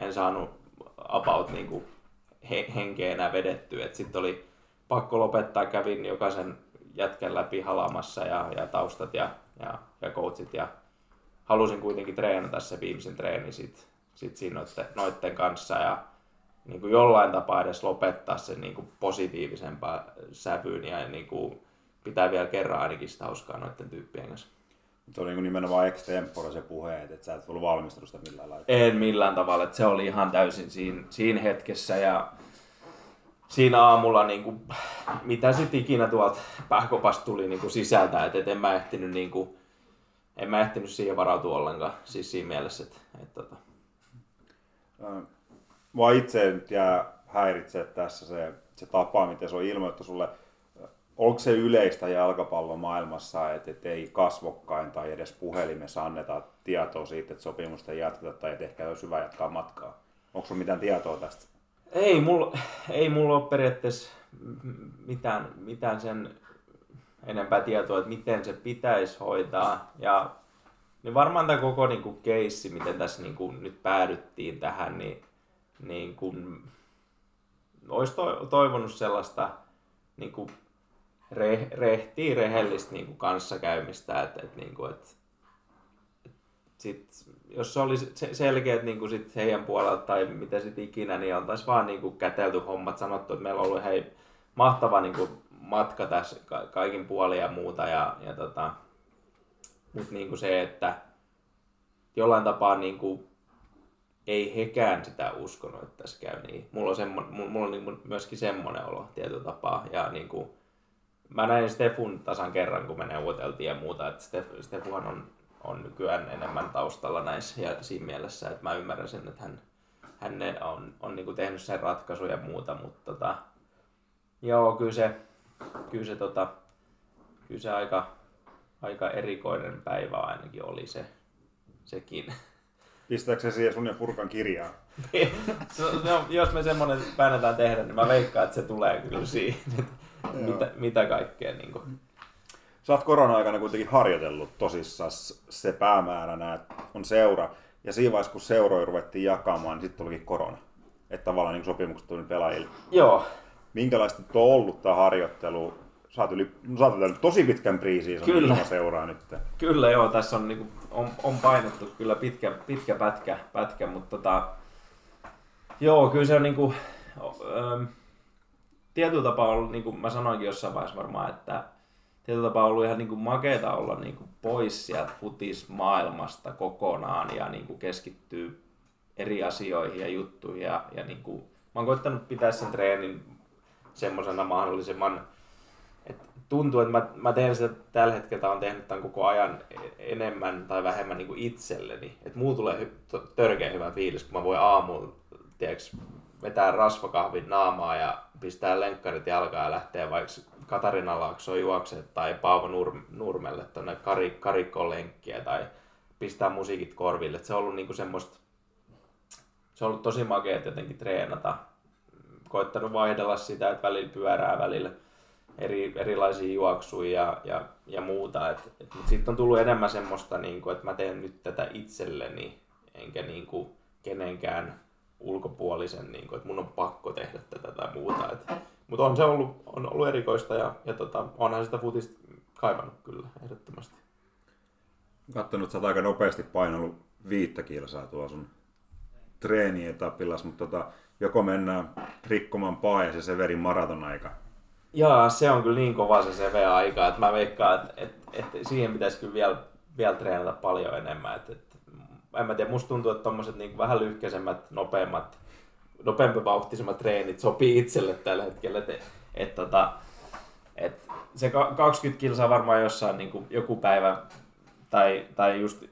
en saanut about niin kuin he, henkeä enää vedettyä. Sitten oli pakko lopettaa, kävin jokaisen jätkän läpi halamassa ja, ja taustat ja, ja, ja coachit ja halusin kuitenkin treenata se viimeisen treeni sit, sit siinä noitten, noitten kanssa ja niin kuin jollain tapaa edes lopettaa sen niin kuin positiivisempaa sävyyn ja niin kuin pitää vielä kerran ainakin sitä hauskaa noiden tyyppien kanssa. Se oli niin nimenomaan extempore se puhe, että sä et ollut valmistunut sitä millään lailla. En millään tavalla, että se oli ihan täysin siinä, siinä hetkessä ja siinä aamulla, niin kuin, mitä sitten ikinä tuolta pääkopasta tuli niin kuin sisältä, että et en mä ehtinyt niin kuin, en mä ehtinyt siihen varautua ollenkaan, siis siinä mielessä, että, että, että... Mua itse nyt jää häiritsee tässä se, se tapa, miten se on ilmoittu sulle onko se yleistä jalkapallon maailmassa, että, et ei kasvokkain tai edes puhelimessa anneta tietoa siitä, että sopimusta ei jatketa tai että ehkä olisi hyvä jatkaa matkaa? Onko sinulla mitään tietoa tästä? Ei mulla, ei mulla ole periaatteessa mitään, mitään sen enempää tietoa, että miten se pitäisi hoitaa. Ja niin varmaan tämä koko niin kuin, keissi, miten tässä niin kuin, nyt päädyttiin tähän, niin, niin kuin, olisi toivonut sellaista niin kuin, re, rehtiä, rehellistä niin kuin kanssakäymistä, että et, niin kuin, et, et sit, jos se olisi selkeät niin kuin sit heidän puolelta tai mitä sitten ikinä, niin oltaisiin vaan niin kuin kätelty hommat, sanottu, että meillä on ollut hei, mahtava niin kuin matka tässä ka- kaikin puolin ja muuta, ja, ja tota, mutta niin kuin se, että jollain tapaa niin kuin, ei hekään sitä uskonut, että tässä käy niin. Mulla on, semmo, mulla on niin myöskin semmoinen olo tietyllä tapaa. Ja niin kuin, mä näin Stefun tasan kerran, kun me neuvoteltiin ja muuta, että Stef, Stefuhan on, on nykyään enemmän taustalla näissä ja siinä mielessä, että mä ymmärrän sen, että hän, hän on, on niin tehnyt sen ratkaisu ja muuta, mutta tota, joo, kyllä se, kyllä se, tota, kyllä se aika, aika erikoinen päivä ainakin oli se, sekin. Pistääkö se siihen sun ja Furkan kirjaa? <laughs> no, jos me semmoinen päätetään tehdä, niin mä veikkaan, että se tulee kyllä siihen <laughs> mitä, mitä kaikkea. Niin kuin. Sä oot korona-aikana kuitenkin harjoitellut tosissaan se päämääränä, että on seura. Ja siinä vaiheessa, kun seuroja ruvettiin jakamaan, niin sitten tulikin korona. Että tavallaan niin sopimukset tuli pelaajille. Joo. Minkälaista on ollut tämä harjoittelu? Sä oot, yli, sä oot tosi pitkän priisiin kyllä. seuraa nyt. Kyllä joo, tässä on, niin kuin, on, on painettu kyllä pitkä, pitkä pätkä, pätkä mutta tota, joo, kyllä se on niin kuin, ähm, tietyllä tapaa ollut, niin kuin mä sanoinkin jossain vaiheessa varmaan, että tietyllä tapaa ollut ihan niin kuin makeeta olla niin kuin pois sieltä futismaailmasta kokonaan ja niin kuin keskittyy eri asioihin ja juttuihin. Ja, ja niin kuin, mä oon koittanut pitää sen treenin semmoisena mahdollisimman, tuntuu, että mä, mä teen sitä tällä hetkellä, on tehnyt tämän koko ajan enemmän tai vähemmän niin kuin itselleni. Että muu tulee hy- törkeä hyvä fiilis, kun mä voin aamulla, tiedätkö, vetää rasvakahvin naamaa ja pistää lenkkarit jalkaan ja lähtee vaikka Katarina Laakso juokset tai Paavo Nur- Nurmelle tuonne kari, karikkoon lenkkiä tai pistää musiikit korville. Et se on ollut niinku semmoista, se on ollut tosi makea jotenkin treenata. Koittanut vaihdella sitä, että välillä pyörää, välillä eri, erilaisia juoksuja ja, ja, ja muuta. Et, et, mutta sitten on tullut enemmän semmoista, niin kuin, että mä teen nyt tätä itselleni, enkä niin kuin, kenenkään ulkopuolisen, niin kuin, että mun on pakko tehdä tätä tai muuta. Mutta on se ollut, on ollut erikoista ja, ja tota, onhan sitä futista kaivannut kyllä ehdottomasti. Katsonut, että sä oot aika nopeasti painanut viittä kilsaa tuolla sun treenietapillas, mutta tota, joko mennään rikkomaan paa ja se Severin maraton aika. Jaa, se on kyllä niin kova se CV-aika, että mä veikkaan, että, että, että siihen pitäisi kyllä vielä, vielä treenata paljon enemmän. Että, että, en mä tiedä, musta tuntuu, että tommoset niin vähän lyhkäisemmät, nopeammat, nopeampi vauhtisemmat treenit sopii itselle tällä hetkellä. Että, että, että, tota, että se 20 kilsaa varmaan jossain niin kuin joku päivä tai, tai just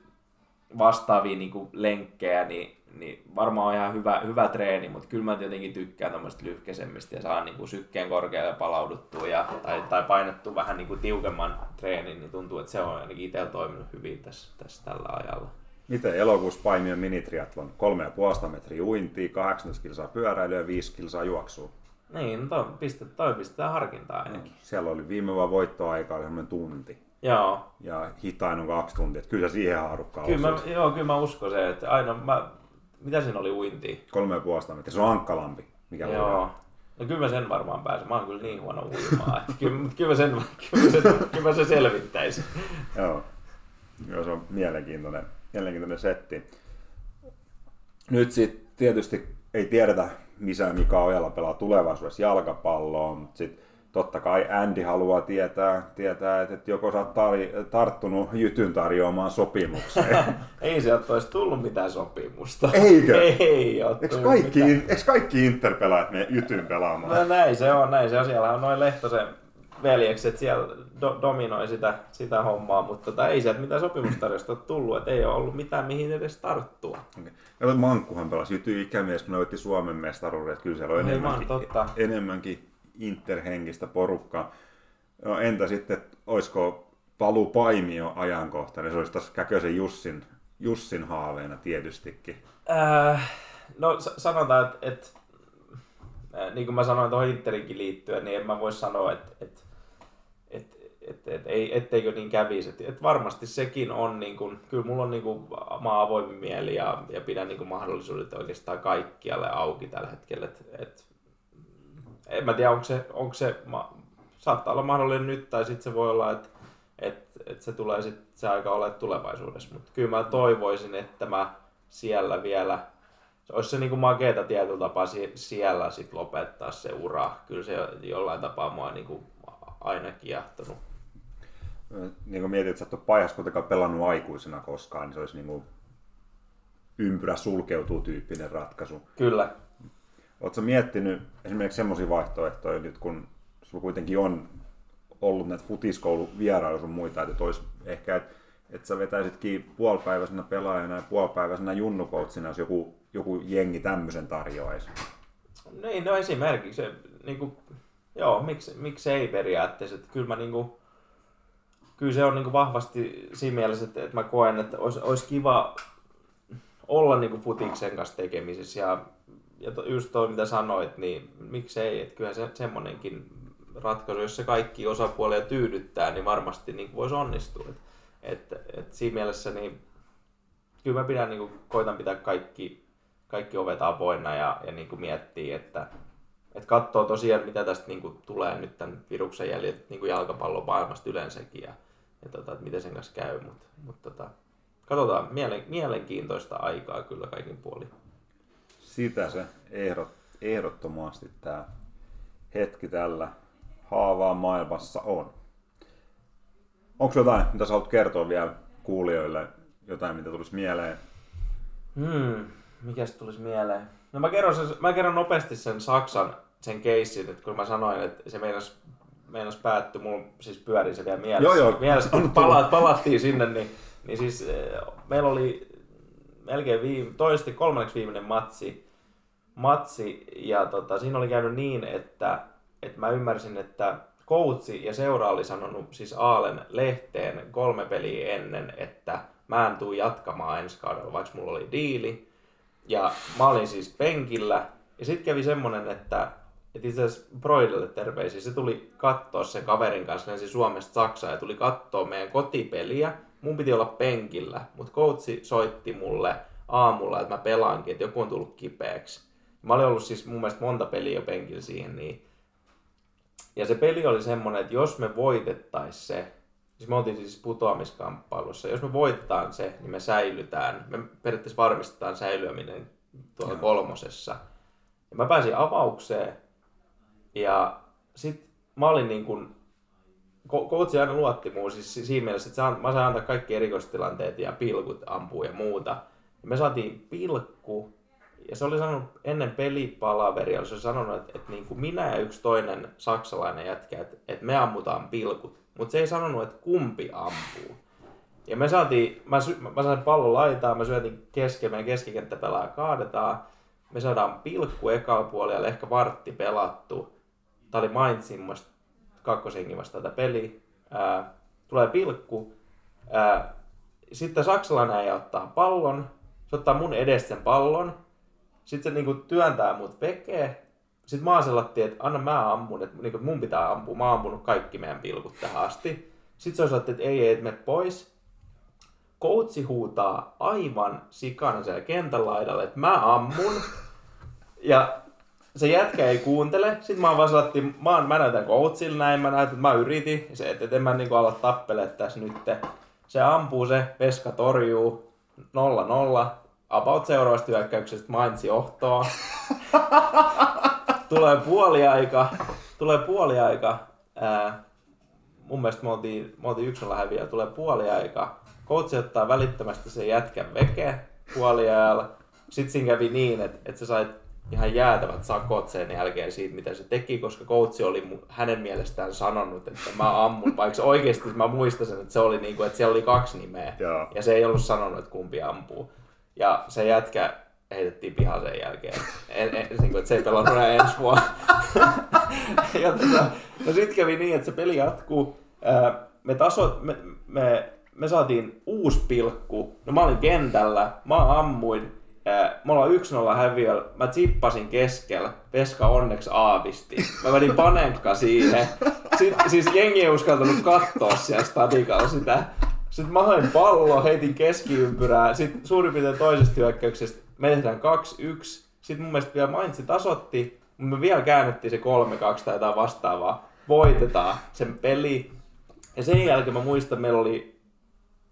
vastaavia niin kuin lenkkejä, niin, niin varmaan on ihan hyvä, hyvä treeni, mutta kyllä mä tietenkin tykkään tämmöistä lyhkäisemmistä ja saa niin kuin sykkeen korkealle palauduttua ja, tai, tai painettua vähän niin kuin tiukemman treenin, niin tuntuu, että se on ainakin itsellä toiminut hyvin tässä, tässä tällä ajalla. Miten elokuussa paimien minitriatlon? 3,5 metriä uintia, 18 kilsaa pyöräilyä ja 5 kilsaa juoksua. Niin, no toi, pistet, toi pistetään harkintaa ainakin. Siellä oli viime vuonna voittoaika semmoinen tunti. Joo. Ja hitain on kaksi tuntia, että kyllä sä siihen haarukkaan kyllä mä, Joo, kyllä mä uskon se, että aina mä, mitä siinä oli uinti? Kolme ja puolesta metriä, se on ankkalampi. Mikä joo. No kyllä mä sen varmaan pääsen. Mä oon kyllä niin huono uimaan, että kyllä, kyllä, mä sen, kyllä, mä sen, kyllä mä sen selvittäisin. joo. Joo, se on mielenkiintoinen, mielenkiintoinen setti. Nyt sitten tietysti ei tiedetä, missä Mika Ojala pelaa tulevaisuudessa jalkapalloa, mutta sitten totta kai Andy haluaa tietää, tietää että joko sä oot tar- tarttunut Jytyn tarjoamaan sopimukseen. <laughs> ei sieltä olisi tullut mitään sopimusta. Eikö? <laughs> Ei ole eikö kaikki, mitään. eikö kaikki Inter-pelaajat mene Jytyn pelaamaan? No näin se on, näin se on. Siellä on noin Lehtosen veljekset siellä do- dominoi sitä, sitä hommaa, mutta tota, ei sieltä mitään sopimustarjosta ole tullut, että ei ole ollut mitään mihin edes tarttua. Okay. Ja Mankkuhan pelasi Jyty ikämies, kun ne Suomen mestaruuden, että kyllä siellä on enemmänkin, totta. enemmänkin interhenkistä porukkaa. No, entä sitten, olisiko paluu Paimio ajankohtainen, se olisi taas Käkösen Jussin, Jussin haaveena tietystikin. Äh, no sanotaan, että, että äh, niin kuin mä sanoin tuohon Interinkin liittyen, niin en mä voi sanoa, että, että, että, että, että ei, etteikö niin kävisi. Että, että varmasti sekin on, niin kuin, kyllä mulla on niin kuin, mä avoin mieli ja, ja pidän niin kuin mahdollisuudet oikeastaan kaikkialle auki tällä hetkellä. Että, että en mä tiedä, onko se, onko se saattaa olla mahdollinen nyt, tai sitten se voi olla, että että että se tulee sitten se aika olla tulevaisuudessa. Mutta kyllä mä toivoisin, että mä siellä vielä, se olisi se niin kuin makeeta tietyllä tapaa siellä sit lopettaa se ura. Kyllä se jollain tapaa mua niin kuin aina kiehtonut. Niin kuin mietit, että sä et ole pajassa kuitenkaan pelannut aikuisena koskaan, niin se olisi niin kuin ympyrä sulkeutuu tyyppinen ratkaisu. Kyllä. Oletko miettinyt esimerkiksi semmoisia vaihtoehtoja nyt, kun sulla kuitenkin on ollut näitä futiskoulun vierailuja sun muita, että olisi ehkä, että, että sä vetäisitkin puolipäiväisenä pelaajana ja puolipäiväisenä junnukoutsina, jos joku, joku jengi tämmöisen tarjoaisi. Niin, no esimerkiksi, niin kuin, joo, miksi, miksi ei periaatteessa, että kyllä mä niin kuin, kyllä se on niin kuin vahvasti siinä mielessä, että, että mä koen, että olisi, olisi kiva olla niin kuin futiksen kanssa tekemisissä ja ja to, just toi mitä sanoit, niin miksei, että kyllä se semmonenkin ratkaisu, jos se kaikki osapuolia tyydyttää, niin varmasti niin voisi onnistua. Et, et, et siinä mielessä niin kyllä mä pidän, niin kuin, koitan pitää kaikki, kaikki ovet avoinna ja, ja niin kuin miettiä, että et katsoo tosiaan, mitä tästä niin kuin, tulee nyt tämän viruksen jäljet niin kuin jalkapallon maailmasta yleensäkin ja, ja tota, että miten sen kanssa käy. Mutta mut, tota, katsotaan, mielen, mielenkiintoista aikaa kyllä kaikin puolin sitä se ehdot, ehdottomasti tämä hetki tällä haavaa maailmassa on. Onko jotain, mitä sä haluat kertoa vielä kuulijoille, jotain, mitä tulisi mieleen? Hmm, mikäs tulisi mieleen? No mä kerron, sen, mä kerron nopeasti sen Saksan, sen keissin, että kun mä sanoin, että se meinas, meinas päättyi, mulla siis pyöri se vielä mielessä. Joo, joo. Mielessä, kun pala, palattiin sinne, niin, niin siis eh, meillä oli melkein viime, toisesti kolmanneksi viimeinen matsi, matsi ja tota, siinä oli käynyt niin, että, että mä ymmärsin, että koutsi ja seura oli sanonut siis Aalen lehteen kolme peliä ennen, että mä en tuu jatkamaan ensi kaudella, vaikka mulla oli diili. Ja mä olin siis penkillä. Ja sitten kävi semmonen, että, että itse asiassa Broidelle terveisiä. Se tuli katsoa sen kaverin kanssa, lensi Suomesta Saksaan ja tuli katsoa meidän kotipeliä. Mun piti olla penkillä, mutta coachi soitti mulle aamulla, että mä pelaankin, että joku on tullut kipeäksi. Mä olin ollut siis mun mielestä monta peliä jo penkillä siihen, niin ja se peli oli semmonen, että jos me voitettais se, siis me oltiin siis putoamiskamppailussa, jos me voitetaan se, niin me säilytään, me periaatteessa varmistetaan säilyäminen tuolla Joo. kolmosessa. Ja mä pääsin avaukseen, ja sit mä olin niin kuin, ko- coachi aina luotti muu siis si- siinä mielessä, että mä sain antaa kaikki erikoistilanteet ja pilkut ampuu ja muuta. Ja me saatiin pilkku, ja se oli sanonut ennen pelipalaveria, se oli sanonut, että, että niin kuin minä ja yksi toinen saksalainen jätkä, että, että me ammutaan pilkut. Mutta se ei sanonut, että kumpi ampuu. Ja me saatiin, mä, sy- mä sain pallon laitaa, mä syötin kesken, meidän keskikenttäpelaaja kaadetaan. Me saadaan pilkku ekalla puolella, ehkä vartti pelattu. Tää oli Mainzin kakkoshengi vasta tätä peliä. Ää, tulee pilkku. Ää, sitten saksalainen ei ottaa pallon. Se ottaa mun edestä sen pallon. Sitten se niinku työntää mut vekee. Sitten mä aselattiin, että anna mä ammun, että niinku mun pitää ampua. Mä oon ampunut kaikki meidän pilkut tähän asti. Sitten se osoitti, että ei, ei, et mene pois. Coachi huutaa aivan sikana siellä kentän laidalla, että mä ammun. Ja se jätkä ei kuuntele. Sitten mä vaan sanottiin, mä, mä näytän coachille näin, mä näytän, mä yritin. Se, että et en mä niinku ala tappele tässä nyt. Se ampuu se, Veska torjuu, 0-0. About seuraavasta hyökkäyksestä Mainz johtoa. tulee puoliaika. Tulee puoliaika. Ää, mun mielestä me oltiin, me oltiin yksin häviä. Tulee puoliaika. Coach ottaa välittömästi sen jätkän veke puoliajalla. Sitten siinä kävi niin, että, että sä sait ihan jäätävät sakot sen jälkeen siitä, mitä se teki, koska coach oli hänen mielestään sanonut, että mä ammun, vaikka oikeasti mä muistan että se oli niin kuin, että siellä oli kaksi nimeä. Joo. Ja se ei ollut sanonut, että kumpi ampuu. Ja se jätkä heitettiin pihaan sen jälkeen. En, en, niin kuin, että se ei pelannut enää ensi vuonna. <laughs> ja tota, no sitten kävi niin, että se peli jatkuu. Me, taso, me, me, me saatiin uusi pilkku. No mä olin kentällä, mä ammuin. Me ollaan 1-0 häviöllä. Mä tsippasin keskellä. Veska onneksi aavisti. Mä vedin panenkka siihen. Sitten, siis jengi ei uskaltanut katsoa siellä stadikalla sitä. Sitten mä hain pallo, heitin keskiympyrää. Sitten suurin piirtein toisesta hyökkäyksestä me tehdään 2-1. Sitten mun mielestä vielä Mainz tasotti, mutta me vielä käännettiin se 3-2 tai jotain vastaavaa. Voitetaan sen peli. Ja sen jälkeen mä muistan, meillä oli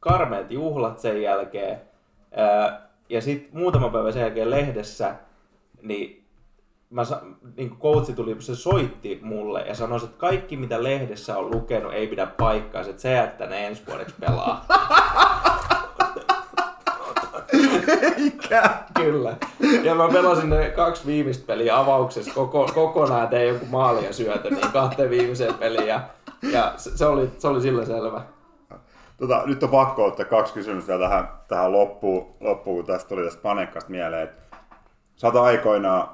karmeat juhlat sen jälkeen. Ja sitten muutama päivä sen jälkeen lehdessä, niin mä niin coachi tuli, se soitti mulle ja sanoi, että kaikki mitä lehdessä on lukenut ei pidä paikkaansa, että se jättää ne ensi vuodeksi pelaa. Eikä. Kyllä. Ja mä pelasin ne kaksi viimeistä peliä avauksessa koko, kokonaan, tein joku maali ja syötö, niin kahteen viimeiseen peliin. Ja, ja se, se, oli, se oli sillä selvä. Tota, nyt on pakko ottaa kaksi kysymystä tähän, tähän loppuun, loppuun, kun tästä tuli tästä Panekkasta mieleen. Sä oot aikoinaan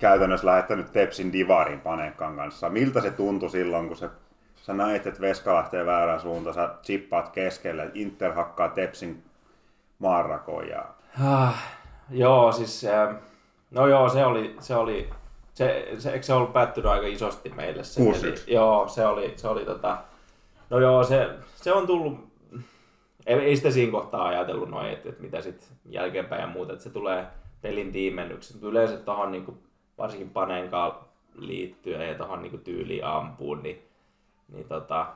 käytännössä lähettänyt Tepsin divarin Panekkan kanssa. Miltä se tuntui silloin, kun se, sä näit, että Veska lähtee väärään suuntaan, sä chippaat keskelle, Inter hakkaa Tepsin maanrakoon ja Ah, joo, siis... äh, No joo, se oli... Se oli se, se, eikö se ollut päättynyt aika isosti meille? Se 6-1. peli? Joo, se oli, se oli tota... No joo, se, se on tullut... Ei, ei sitä siinä kohtaa ajatellut noin, että, että mitä sitten jälkeenpäin ja muuta, että se tulee pelin tiimennyksi. Yleensä tuohon niin varsinkin paneenkaan liittyen ja tuohon niin tyyliin ampuun, niin, niin tota,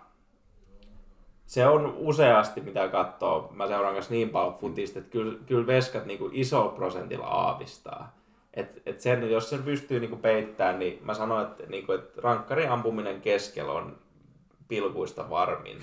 se on useasti, mitä katsoo, mä seuraan kanssa niin paljon futista, että kyllä, kyllä veskat niin isolla prosentilla aavistaa. Et, et sen, jos sen pystyy niin peittämään, niin mä sanoin, että, niin kuin, että rankkarin ampuminen keskellä on pilkuista varmin.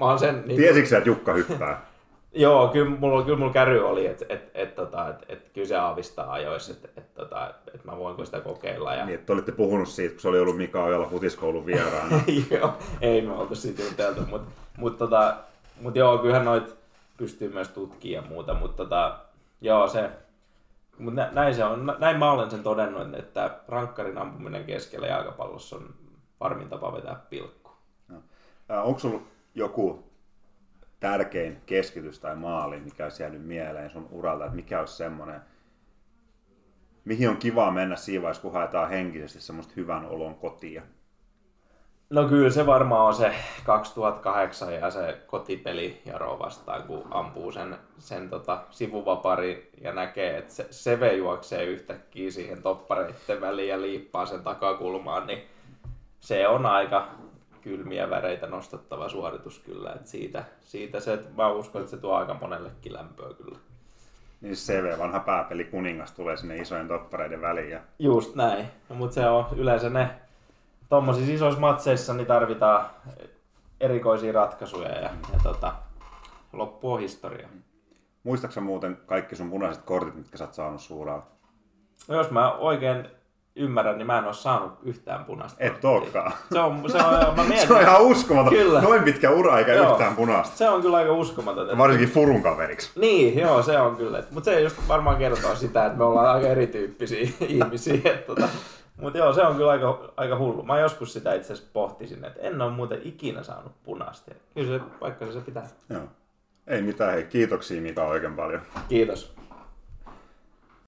Mä oon sen, niin, Tiesitkö sä, että Jukka hyppää? Joo, kyllä mulla, kyllä mulla käry oli, että et, et, tota, et, et, kyllä se aavistaa ajoissa, että et, tota, et mä voinko sitä kokeilla. Ja... Niin, että olitte puhunut siitä, kun se oli ollut Mika Ojala futiskoulun vieraana. <laughs> joo, ei me oltu siitä juteltu, mutta mut, tota, mut joo, kyllähän noit pystyy myös tutkimaan ja muuta, mutta tota, joo se, mut nä, näin se on, Nä- näin mä olen sen todennut, että rankkarin ampuminen keskellä jalkapallossa on varmin tapa vetää pilkku. Ää, Onko sulla joku tärkein keskitys tai maali, mikä olisi jäänyt mieleen sun uralta, että mikä olisi semmoinen, mihin on kiva mennä siinä vaiheessa, kun haetaan henkisesti semmoista hyvän olon kotia? No kyllä se varmaan on se 2008 ja se kotipeli Jaro vastaan, kun ampuu sen, sen tota, sivuvapari ja näkee, että se, Seve juoksee yhtäkkiä siihen toppareitten väliin ja liippaa sen takakulmaan, niin se on aika kylmiä väreitä nostattava suoritus kyllä. Et siitä, siitä se, mä uskon, että se tuo aika monellekin lämpöä kyllä. Niin CV, vanha pääpeli kuningas, tulee sinne isojen toppareiden väliin. Ja... Just näin. No, mutta se on yleensä ne tuommoisissa isoissa matseissa niin tarvitaan erikoisia ratkaisuja ja, ja tota, loppu on historia. Muistaaksä muuten kaikki sun punaiset kortit, mitkä sä oot saanut suuraa? No jos mä oikein ymmärrän, niin mä en ole saanut yhtään punaista Et olekaan. Se on, se on, mä <laughs> mietin, se on ihan uskomaton. Kyllä. Noin pitkä ura eikä Joo. yhtään punaista. Se on kyllä aika uskomaton. Varsinkin Furun kaveriksi. Niin, joo, se on kyllä. Mutta se just varmaan kertoo sitä, että me ollaan aika erityyppisiä <laughs> ihmisiä. Tota. Mutta joo, se on kyllä aika, aika hullu. Mä joskus sitä itse asiassa pohtisin, että en ole muuten ikinä saanut punaista. Kyllä se, vaikka se, se pitää. Joo. Ei mitään, hei kiitoksia Mika oikein paljon. Kiitos.